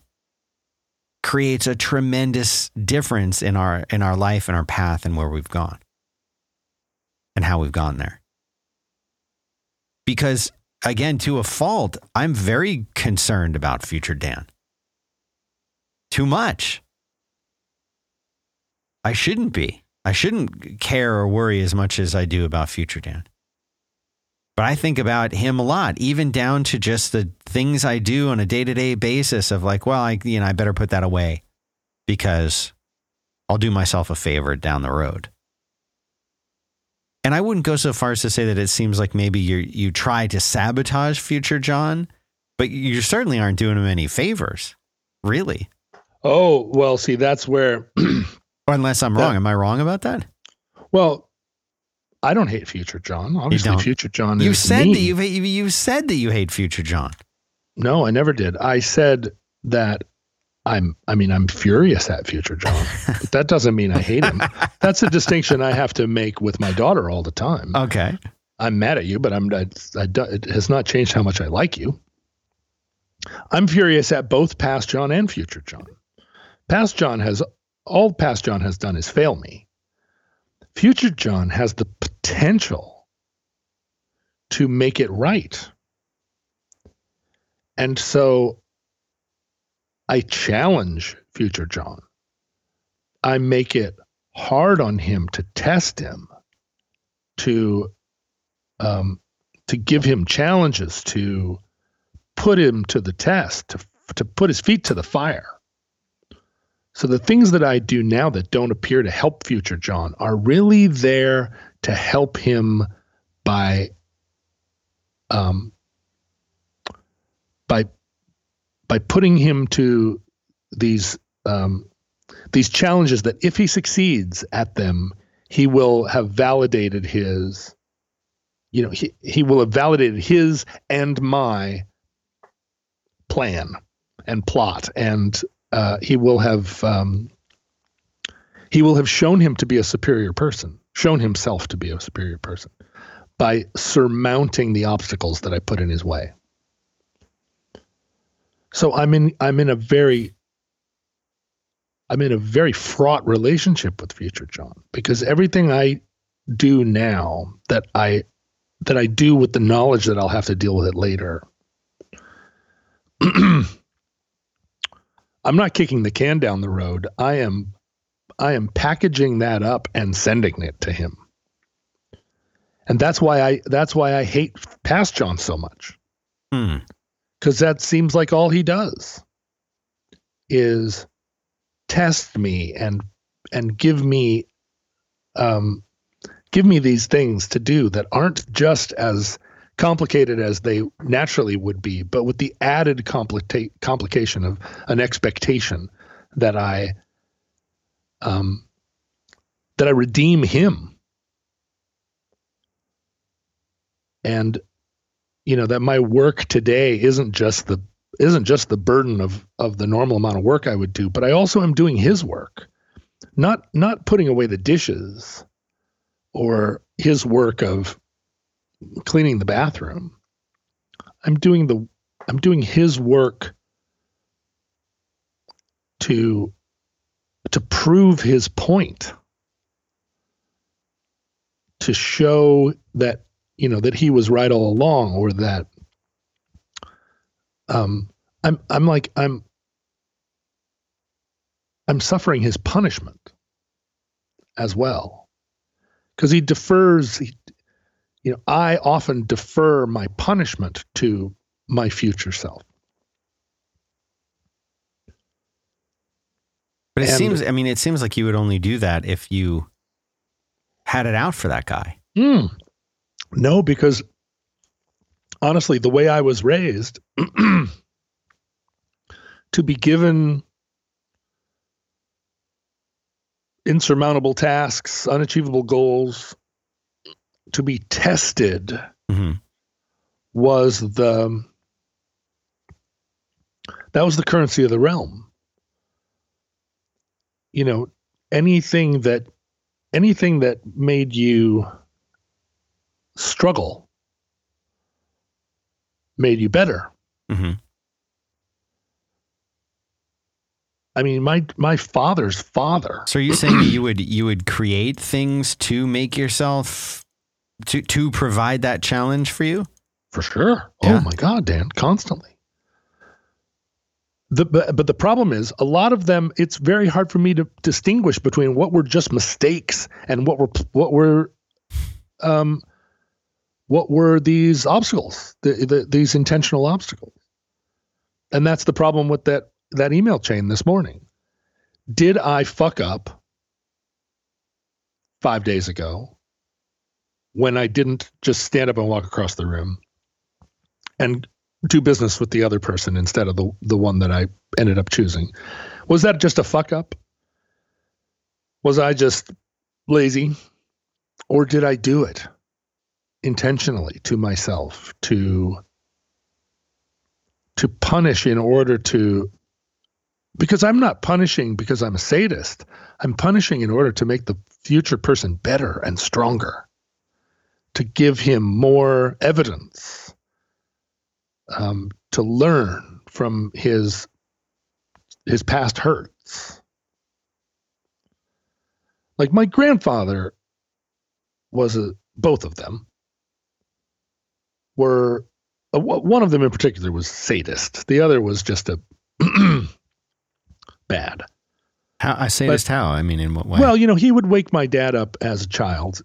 B: creates a tremendous difference in our in our life and our path and where we've gone and how we've gone there because again, to a fault, I'm very concerned about future Dan. Too much. I shouldn't be. I shouldn't care or worry as much as I do about future Dan. But I think about him a lot, even down to just the things I do on a day to day basis of like, well, I, you know, I better put that away because I'll do myself a favor down the road and I wouldn't go so far as to say that it seems like maybe you you try to sabotage future John, but you certainly aren't doing him any favors, really.
A: Oh well, see that's where.
B: unless I'm wrong, am I wrong about that?
A: Well, I don't hate future John. Obviously, future John.
B: You said that you you said that you hate future John.
A: No, I never did. I said that I'm I mean I'm furious at future John, but that doesn't mean I hate him. That's a distinction I have to make with my daughter all the time.
B: Okay.
A: I'm mad at you, but I'm I, I, it has not changed how much I like you. I'm furious at both past John and future John. Past John has all past John has done is fail me. Future John has the potential to make it right. And so I challenge future John. I make it hard on him to test him, to um, to give him challenges, to put him to the test, to to put his feet to the fire. So the things that I do now that don't appear to help future John are really there to help him by um by by putting him to these um, these challenges that if he succeeds at them, he will have validated his, you know, he, he will have validated his and my plan and plot, and uh, he will have um, he will have shown him to be a superior person, shown himself to be a superior person by surmounting the obstacles that I put in his way. So I'm in I'm in a very I'm in a very fraught relationship with future John because everything I do now that I that I do with the knowledge that I'll have to deal with it later. I'm not kicking the can down the road. I am I am packaging that up and sending it to him. And that's why I that's why I hate past John so much.
B: Hmm.
A: Cuz that seems like all he does is test me and and give me um, give me these things to do that aren't just as complicated as they naturally would be, but with the added complica- complication of an expectation that I um, that I redeem him. And you know that my work today isn't just the isn't just the burden of of the normal amount of work I would do, but I also am doing his work. Not not putting away the dishes or his work of cleaning the bathroom. I'm doing the I'm doing his work to to prove his point to show that you know that he was right all along or that um, I'm I'm like I'm I'm suffering his punishment as well because he defers. He, you know, I often defer my punishment to my future self.
B: But it
A: And-
B: seems, I mean, it seems like you would only do that if you had it out for that guy.
A: Hmm. No, because honestly, the way I was raised, to be given insurmountable tasks, unachievable goals, to be tested
B: hmm
A: was the that was the currency of the realm. You know, anything that anything that made you struggle made you better.
B: Mm-hmm.
A: I mean, my my father's father.
B: So are you saying you would you would create things to make yourself to to provide that challenge for you?
A: For sure.
B: Yeah.
A: Oh my God, Dan, constantly. The, but, but the problem is a lot of them it's very hard for me to distinguish between what were just mistakes and what were what were um what were these obstacles the, the, these intentional obstacles and that's the problem with that that email chain this morning did i fuck up 5 days ago when i didn't just stand up and walk across the room and do business with the other person instead of the the one that I ended up choosing. Was that just a fuck up? Was I just lazy? Or did I do it intentionally to myself to to punish in order to because I'm not punishing because I'm a sadist. I'm punishing in order to make the future person better and stronger. To give him more evidence um, to learn from his his past hurts. Like my grandfather was a both of them were one of them in particular was sadist. The other was just a bad.
B: How I say this how? I mean, in what way?
A: Well, you know, he would wake my dad up as a child,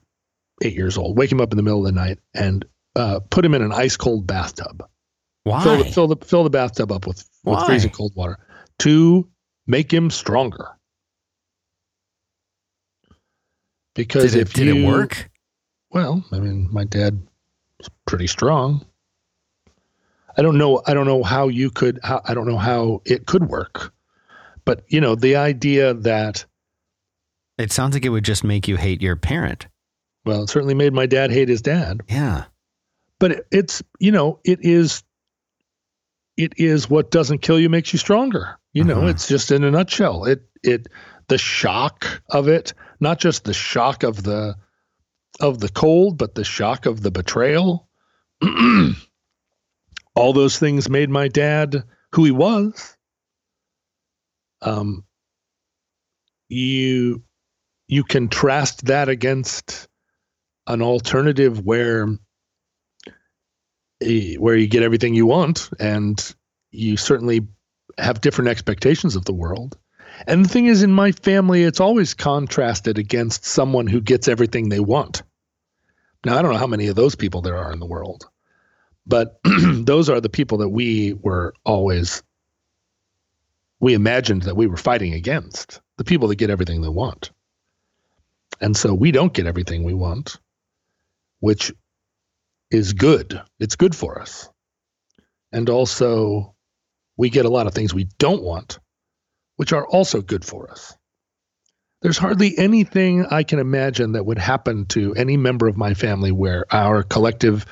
A: eight years old, wake him up in the middle of the night and uh, put him in an ice cold bathtub.
B: Why?
A: Fill the, fill the, fill the bathtub up with, with freezing cold water to make him stronger. Because
B: did
A: if it,
B: did
A: you,
B: it work?
A: Well, I mean, my dad was pretty strong. I don't know. I don't know how you could. How, I don't know how it could work. But you know, the idea that
B: it sounds like it would just make you hate your parent
A: well, it certainly made my dad hate his dad.
B: Yeah.
A: But it, it's you know, it is. It is what doesn't kill you makes you stronger. You know,
B: Uh-huh.
A: it's just in a nutshell. It it the shock of it, not just the shock of the of the cold, but the shock of the betrayal. All those things made my dad who he was. Um, you you contrast that against an alternative where eh, where you get everything you want and you certainly have different expectations of the world. And the thing is, in my family, it's always contrasted against someone who gets everything they want. Now, I don't know how many of those people there are in the world, but those are the people that we were always, we imagined that we were fighting against the people that get everything they want. And so we don't get everything we want, which is good. It's good for us. And also, we get a lot of things we don't want, which are also good for us. There's hardly anything I can imagine that would happen to any member of my family where our collective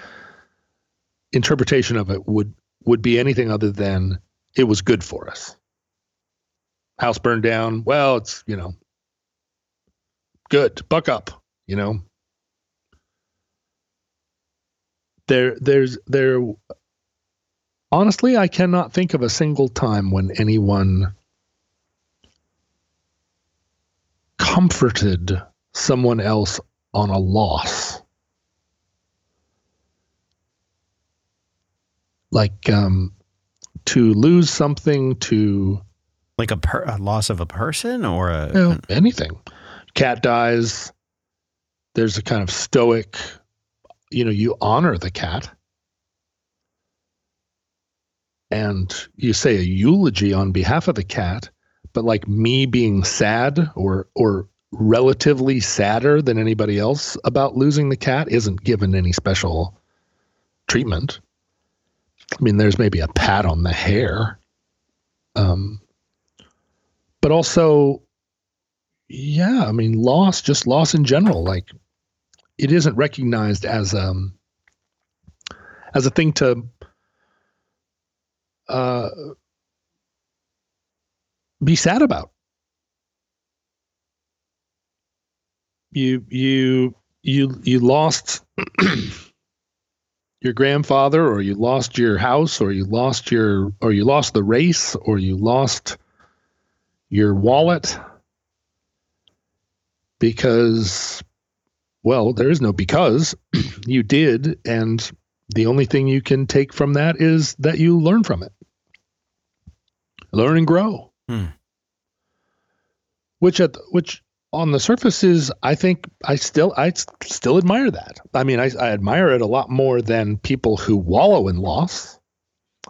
A: interpretation of it would would be anything other than it was good for us. House burned down. Well, it's, you know, good. Buck up, you know. There there's there honestly, I cannot think of a single time when anyone comforted someone else on a loss. Like um, to lose something, to
B: Like a, per, a loss of a person or a.
A: you know, anything. Cat dies. There's a kind of stoic, you know, you honor the cat. And you say a eulogy on behalf of the cat, but like me being sad or or relatively sadder than anybody else about losing the cat isn't given any special treatment. I mean, there's maybe a pat on the hair. Um, but also yeah i mean loss just loss in general like it isn't recognized as um as a thing to uh be sad about. You you you you lost your grandfather or you lost your house or you lost your or you lost the race or you lost your wallet because well there is no because. You did and the only thing you can take from that is that you learn from it. Learn and grow.
B: Hmm.
A: which at which on the surface is i think i still i still admire that. I mean I, I admire it a lot more than people who wallow in loss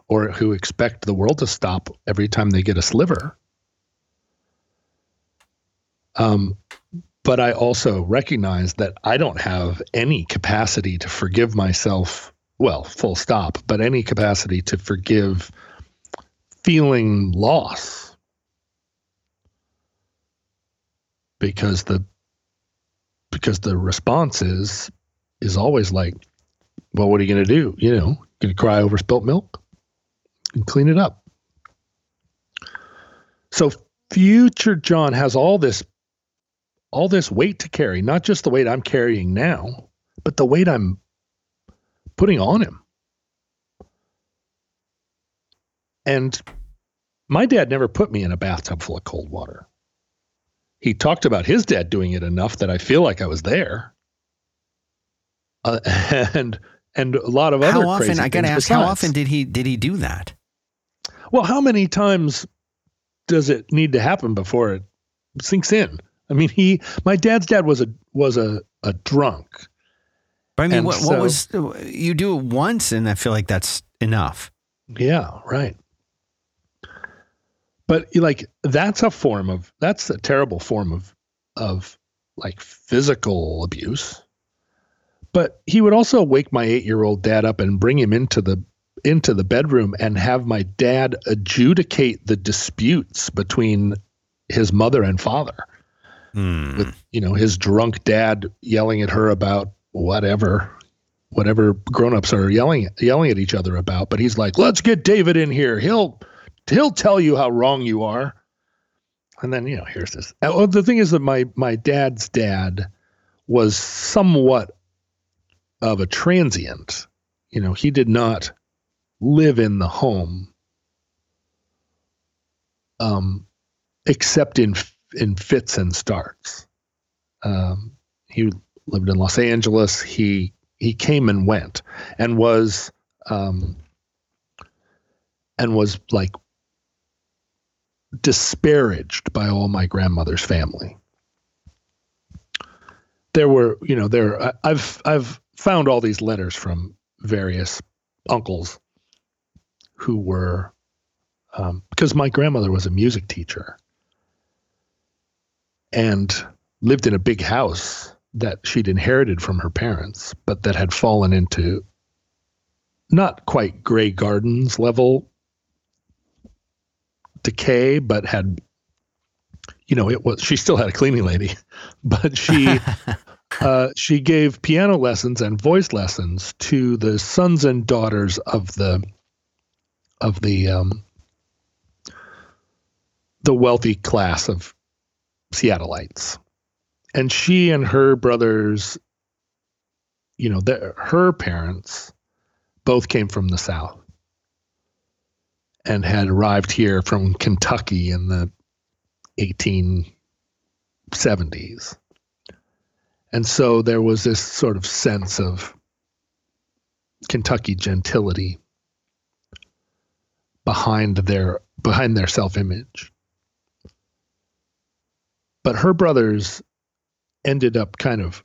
A: or who expect the world to stop every time they get a sliver. Um, but I also recognize that I don't have any capacity to forgive myself. Well, full stop, but any capacity to forgive feeling loss because the because the response is is always like, well, what are you going to do? You know, going to cry over spilt milk and clean it up. So future John has all this all this weight to carry, not just the weight I'm carrying now, but the weight I'm putting on him. And my dad never put me in a bathtub full of cold water. He talked about his dad doing it enough that I feel like I was there. Uh, and and a lot of other
B: how often?
A: crazy
B: I got to
A: things
B: ask. How often did he did he do that?
A: Well, how many times does it need to happen before it sinks in? I mean, he, my dad's dad was a was a a drunk.
B: But I mean, what, what
A: so-
B: was you do it once, and I feel like that's enough.
A: Yeah, right. But like that's a form of that's a terrible form of of like physical abuse, but he would also wake my eight year old dad up and bring him into the into the bedroom and have my dad adjudicate the disputes between his mother and father.
B: Hmm.
A: With you know his drunk dad yelling at her about whatever whatever grown-ups are yelling yelling at each other about but he's like let's get david in here. He'll he'll tell you how wrong you are. And then you know here's this. Uh, well, the thing is that my my dad's dad was somewhat of a transient. You know he did not live in the home um except in in fits and starts. Um he lived in los angeles. He he came and went and was um and was like disparaged by all my grandmother's family. There were, you know, there I've I've found all these letters from various uncles who were um, because my grandmother was a music teacher and lived in a big house that she'd inherited from her parents, but that had fallen into not quite Grey Gardens level decay, but had, you know, it was she still had a cleaning lady, but she uh, she gave piano lessons and voice lessons to the sons and daughters of the of the um, the wealthy class of Seattleites. And she and her brothers you know the, her parents both came from the south and had arrived here from kentucky in the 1870s and so there was this sort of sense of kentucky gentility behind their behind their self-image but her brothers ended up kind of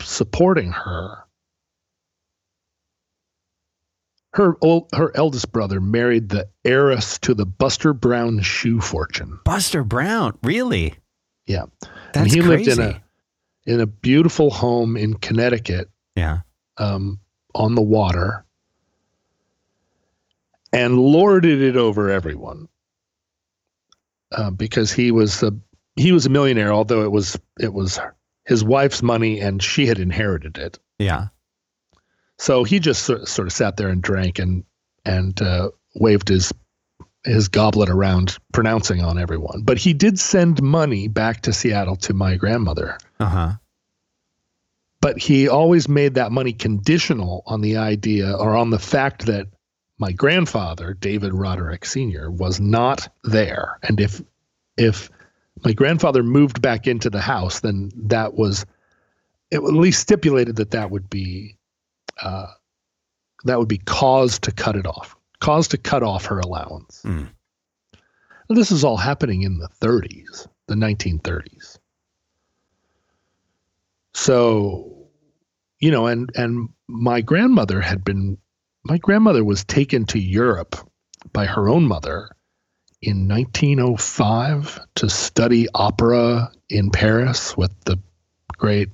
A: supporting her. Her old, her eldest brother married the heiress to the Buster Brown shoe fortune.
B: Buster Brown, really?
A: Yeah,
B: That's
A: he
B: crazy.
A: lived in a in a beautiful home in Connecticut,
B: yeah.
A: um, on the water, and lorded it over everyone uh, because he was a he was a millionaire. Although it was it was his wife's money and she had inherited it,
B: Yeah.
A: so he just sort, sort of sat there and drank and and uh, waved his his goblet around, pronouncing on everyone. But he did send money back to Seattle to my grandmother
B: Uh huh.
A: but he always made that money conditional on the idea or on the fact that my grandfather David Roderick Sr. was not there and if if my grandfather moved back into the house then that was it at least stipulated that that would be uh, that would be cause to cut it off cause to cut off her allowance
B: Mm.
A: This is all happening in the 30s the 1930s so you know and and my grandmother had been my grandmother was taken to Europe by her own mother in 1905 to study opera in Paris with the great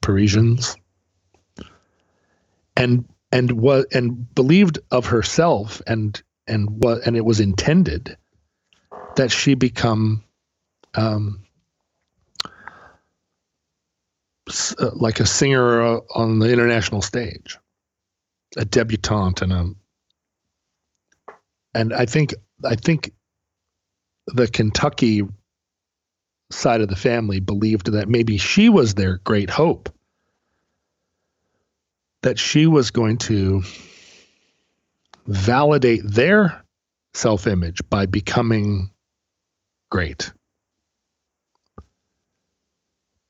A: Parisians. And and was and believed of herself and and what and it was intended that she become um, uh, like a singer on the international stage, a debutante, and a and I think I think the Kentucky side of the family believed that maybe she was their great hope, that she was going to validate their self-image by becoming great.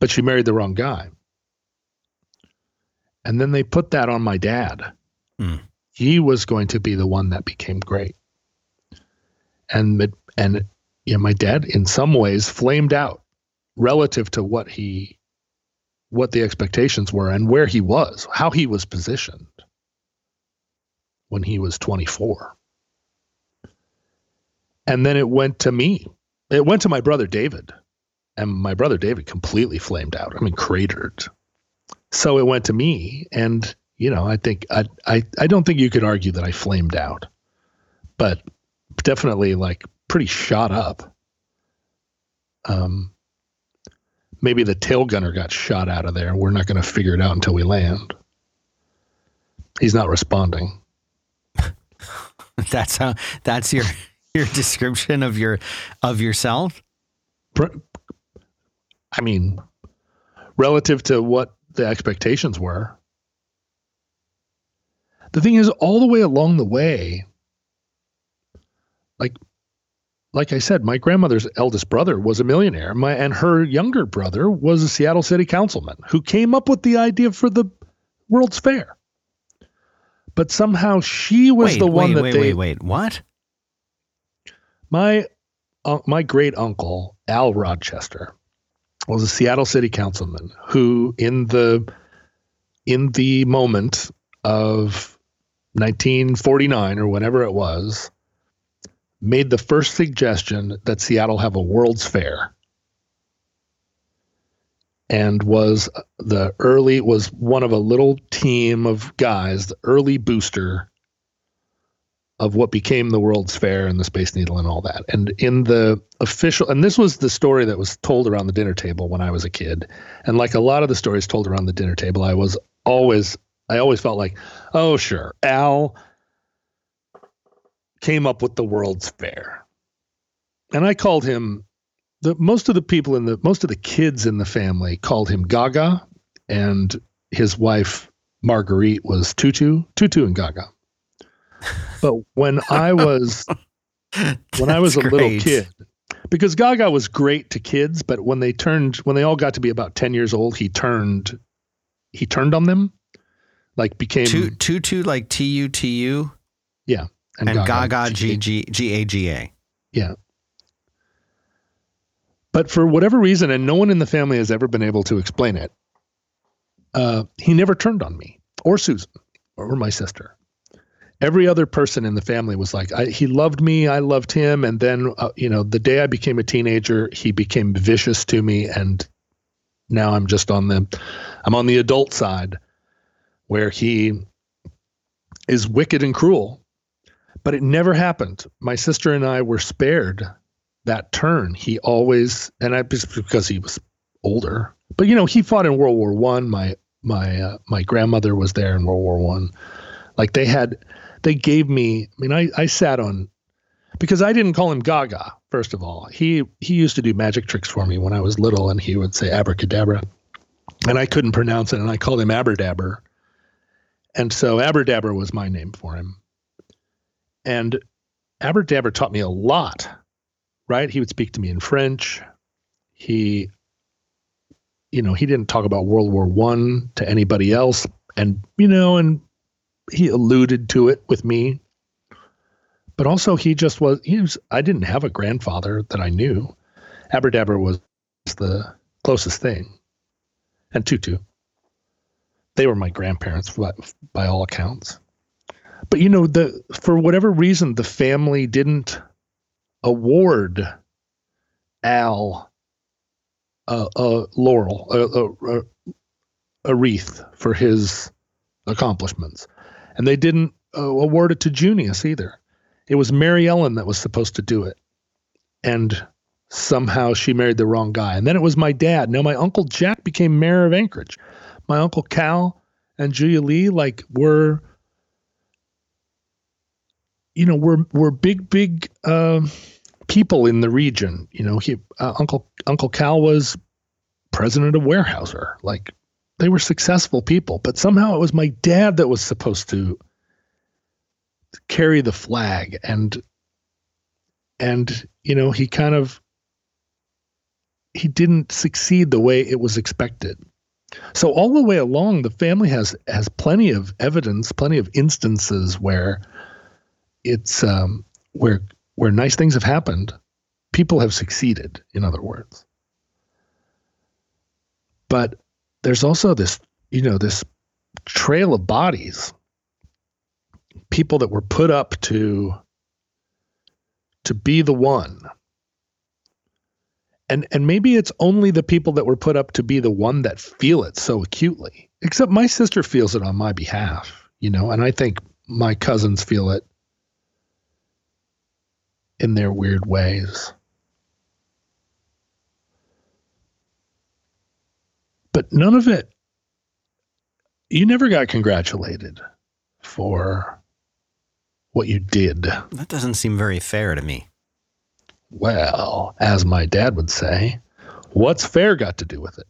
A: But she married the wrong guy. And then they put that on my dad.
B: Hmm.
A: He was going to be the one that became great. And and yeah, my dad in some ways flamed out relative to what he what the expectations were and where he was, how he was positioned when he was 24. And then it went to me. It went to my brother David and my brother David completely flamed out. I mean, cratered. So it went to me, and you know, I think I I I don't think you could argue that I flamed out, but definitely like pretty shot up. Um, maybe the tail gunner got shot out of there. We're not going to figure it out until we land. He's not responding.
B: that's how. That's your your description of your of yourself.
A: I mean, relative to what the expectations were. The thing is, all the way along the way, like like I said, my grandmother's eldest brother was a millionaire. My and her younger brother was a Seattle City councilman who came up with the idea for the World's Fair. But somehow she was
B: wait,
A: the one
B: wait,
A: that
B: wait,
A: they
B: wait, wait, what?
A: My uh, my great uncle Al Rochester was a Seattle City councilman who, in the in the moment of 1949 or whenever it was, made the first suggestion that Seattle have a World's Fair and was the early was one of a little team of guys, the early booster of what became the World's Fair and the Space Needle and all that. And in the official, and this was the story that was told around the dinner table when I was a kid. And like a lot of the stories told around the dinner table, I was always, I always felt like, oh, sure, Al came up with the World's Fair. And I called him the most of the people in the most of the kids in the family called him Gaga and his wife Marguerite was Tutu, Tutu and Gaga. But when I was when I was a
B: great.
A: little kid, because Gaga was great to kids, but when they turned when they all got to be about 10 years old, he turned he turned on them. Like became
B: Tu- Tutu like T U T U
A: yeah.
B: and Gaga
A: G-
B: G G G A G A.
A: Yeah. But for whatever reason, and no one in the family has ever been able to explain it, uh, he never turned on me or Susan or my sister. Every other person in the family was like, I, he loved me, I loved him. And then, uh, you know, the day I became a teenager, he became vicious to me. And now I'm just on the, I'm on the adult side where he is wicked and cruel. But it never happened. My sister and I were spared that turn. He always, and I because he was older, but you know, he fought in World War One. My my uh, my grandmother was there in World War One. Like they had, they gave me. I mean, I I sat on because I didn't call him Gaga. First of all, he he used to do magic tricks for me when I was little, and he would say abracadabra, and I couldn't pronounce it, and I called him Aberdabber, and so Aberdabber was my name for him. And Aberdabber taught me a lot right? He would speak to me in French. He, you know, he didn't talk about World War One to anybody else, and you know, and he alluded to it with me. But also, he just was. He was. I didn't have a grandfather that I knew. Aberdabber was the closest thing, and Tutu. They were my grandparents by, by all accounts. But you know, the for whatever reason, the family didn't award Al a, a laurel, a, a, a, wreath for his accomplishments. And they didn't uh, award it to Junius either. It was Mary Ellen that was supposed to do it. And somehow she married the wrong guy. And then it was my dad. Now, my uncle Jack became mayor of Anchorage. My uncle Cal and Julia Lee, like, were you know, we're we're big, big uh, people in the region. You know, he uh, Uncle Uncle Cal was president of Weyerhaeuser. Like they were successful people, but somehow it was my dad that was supposed to carry the flag, and and you know he kind of he didn't succeed the way it was expected. So all the way along, the family has has plenty of evidence, plenty of instances where it's um, where where nice things have happened, people have succeeded. In other words, but there's also this, you know, this trail of bodies, people that were put up to to be the one, and and maybe it's only the people that were put up to be the one that feel it so acutely. Except my sister feels it on my behalf you know and i think my cousins feel it in their weird ways. But none of it you never got congratulated for what you did.
B: That doesn't seem very fair to me.
A: Well, as my dad would say, what's fair got to do with it?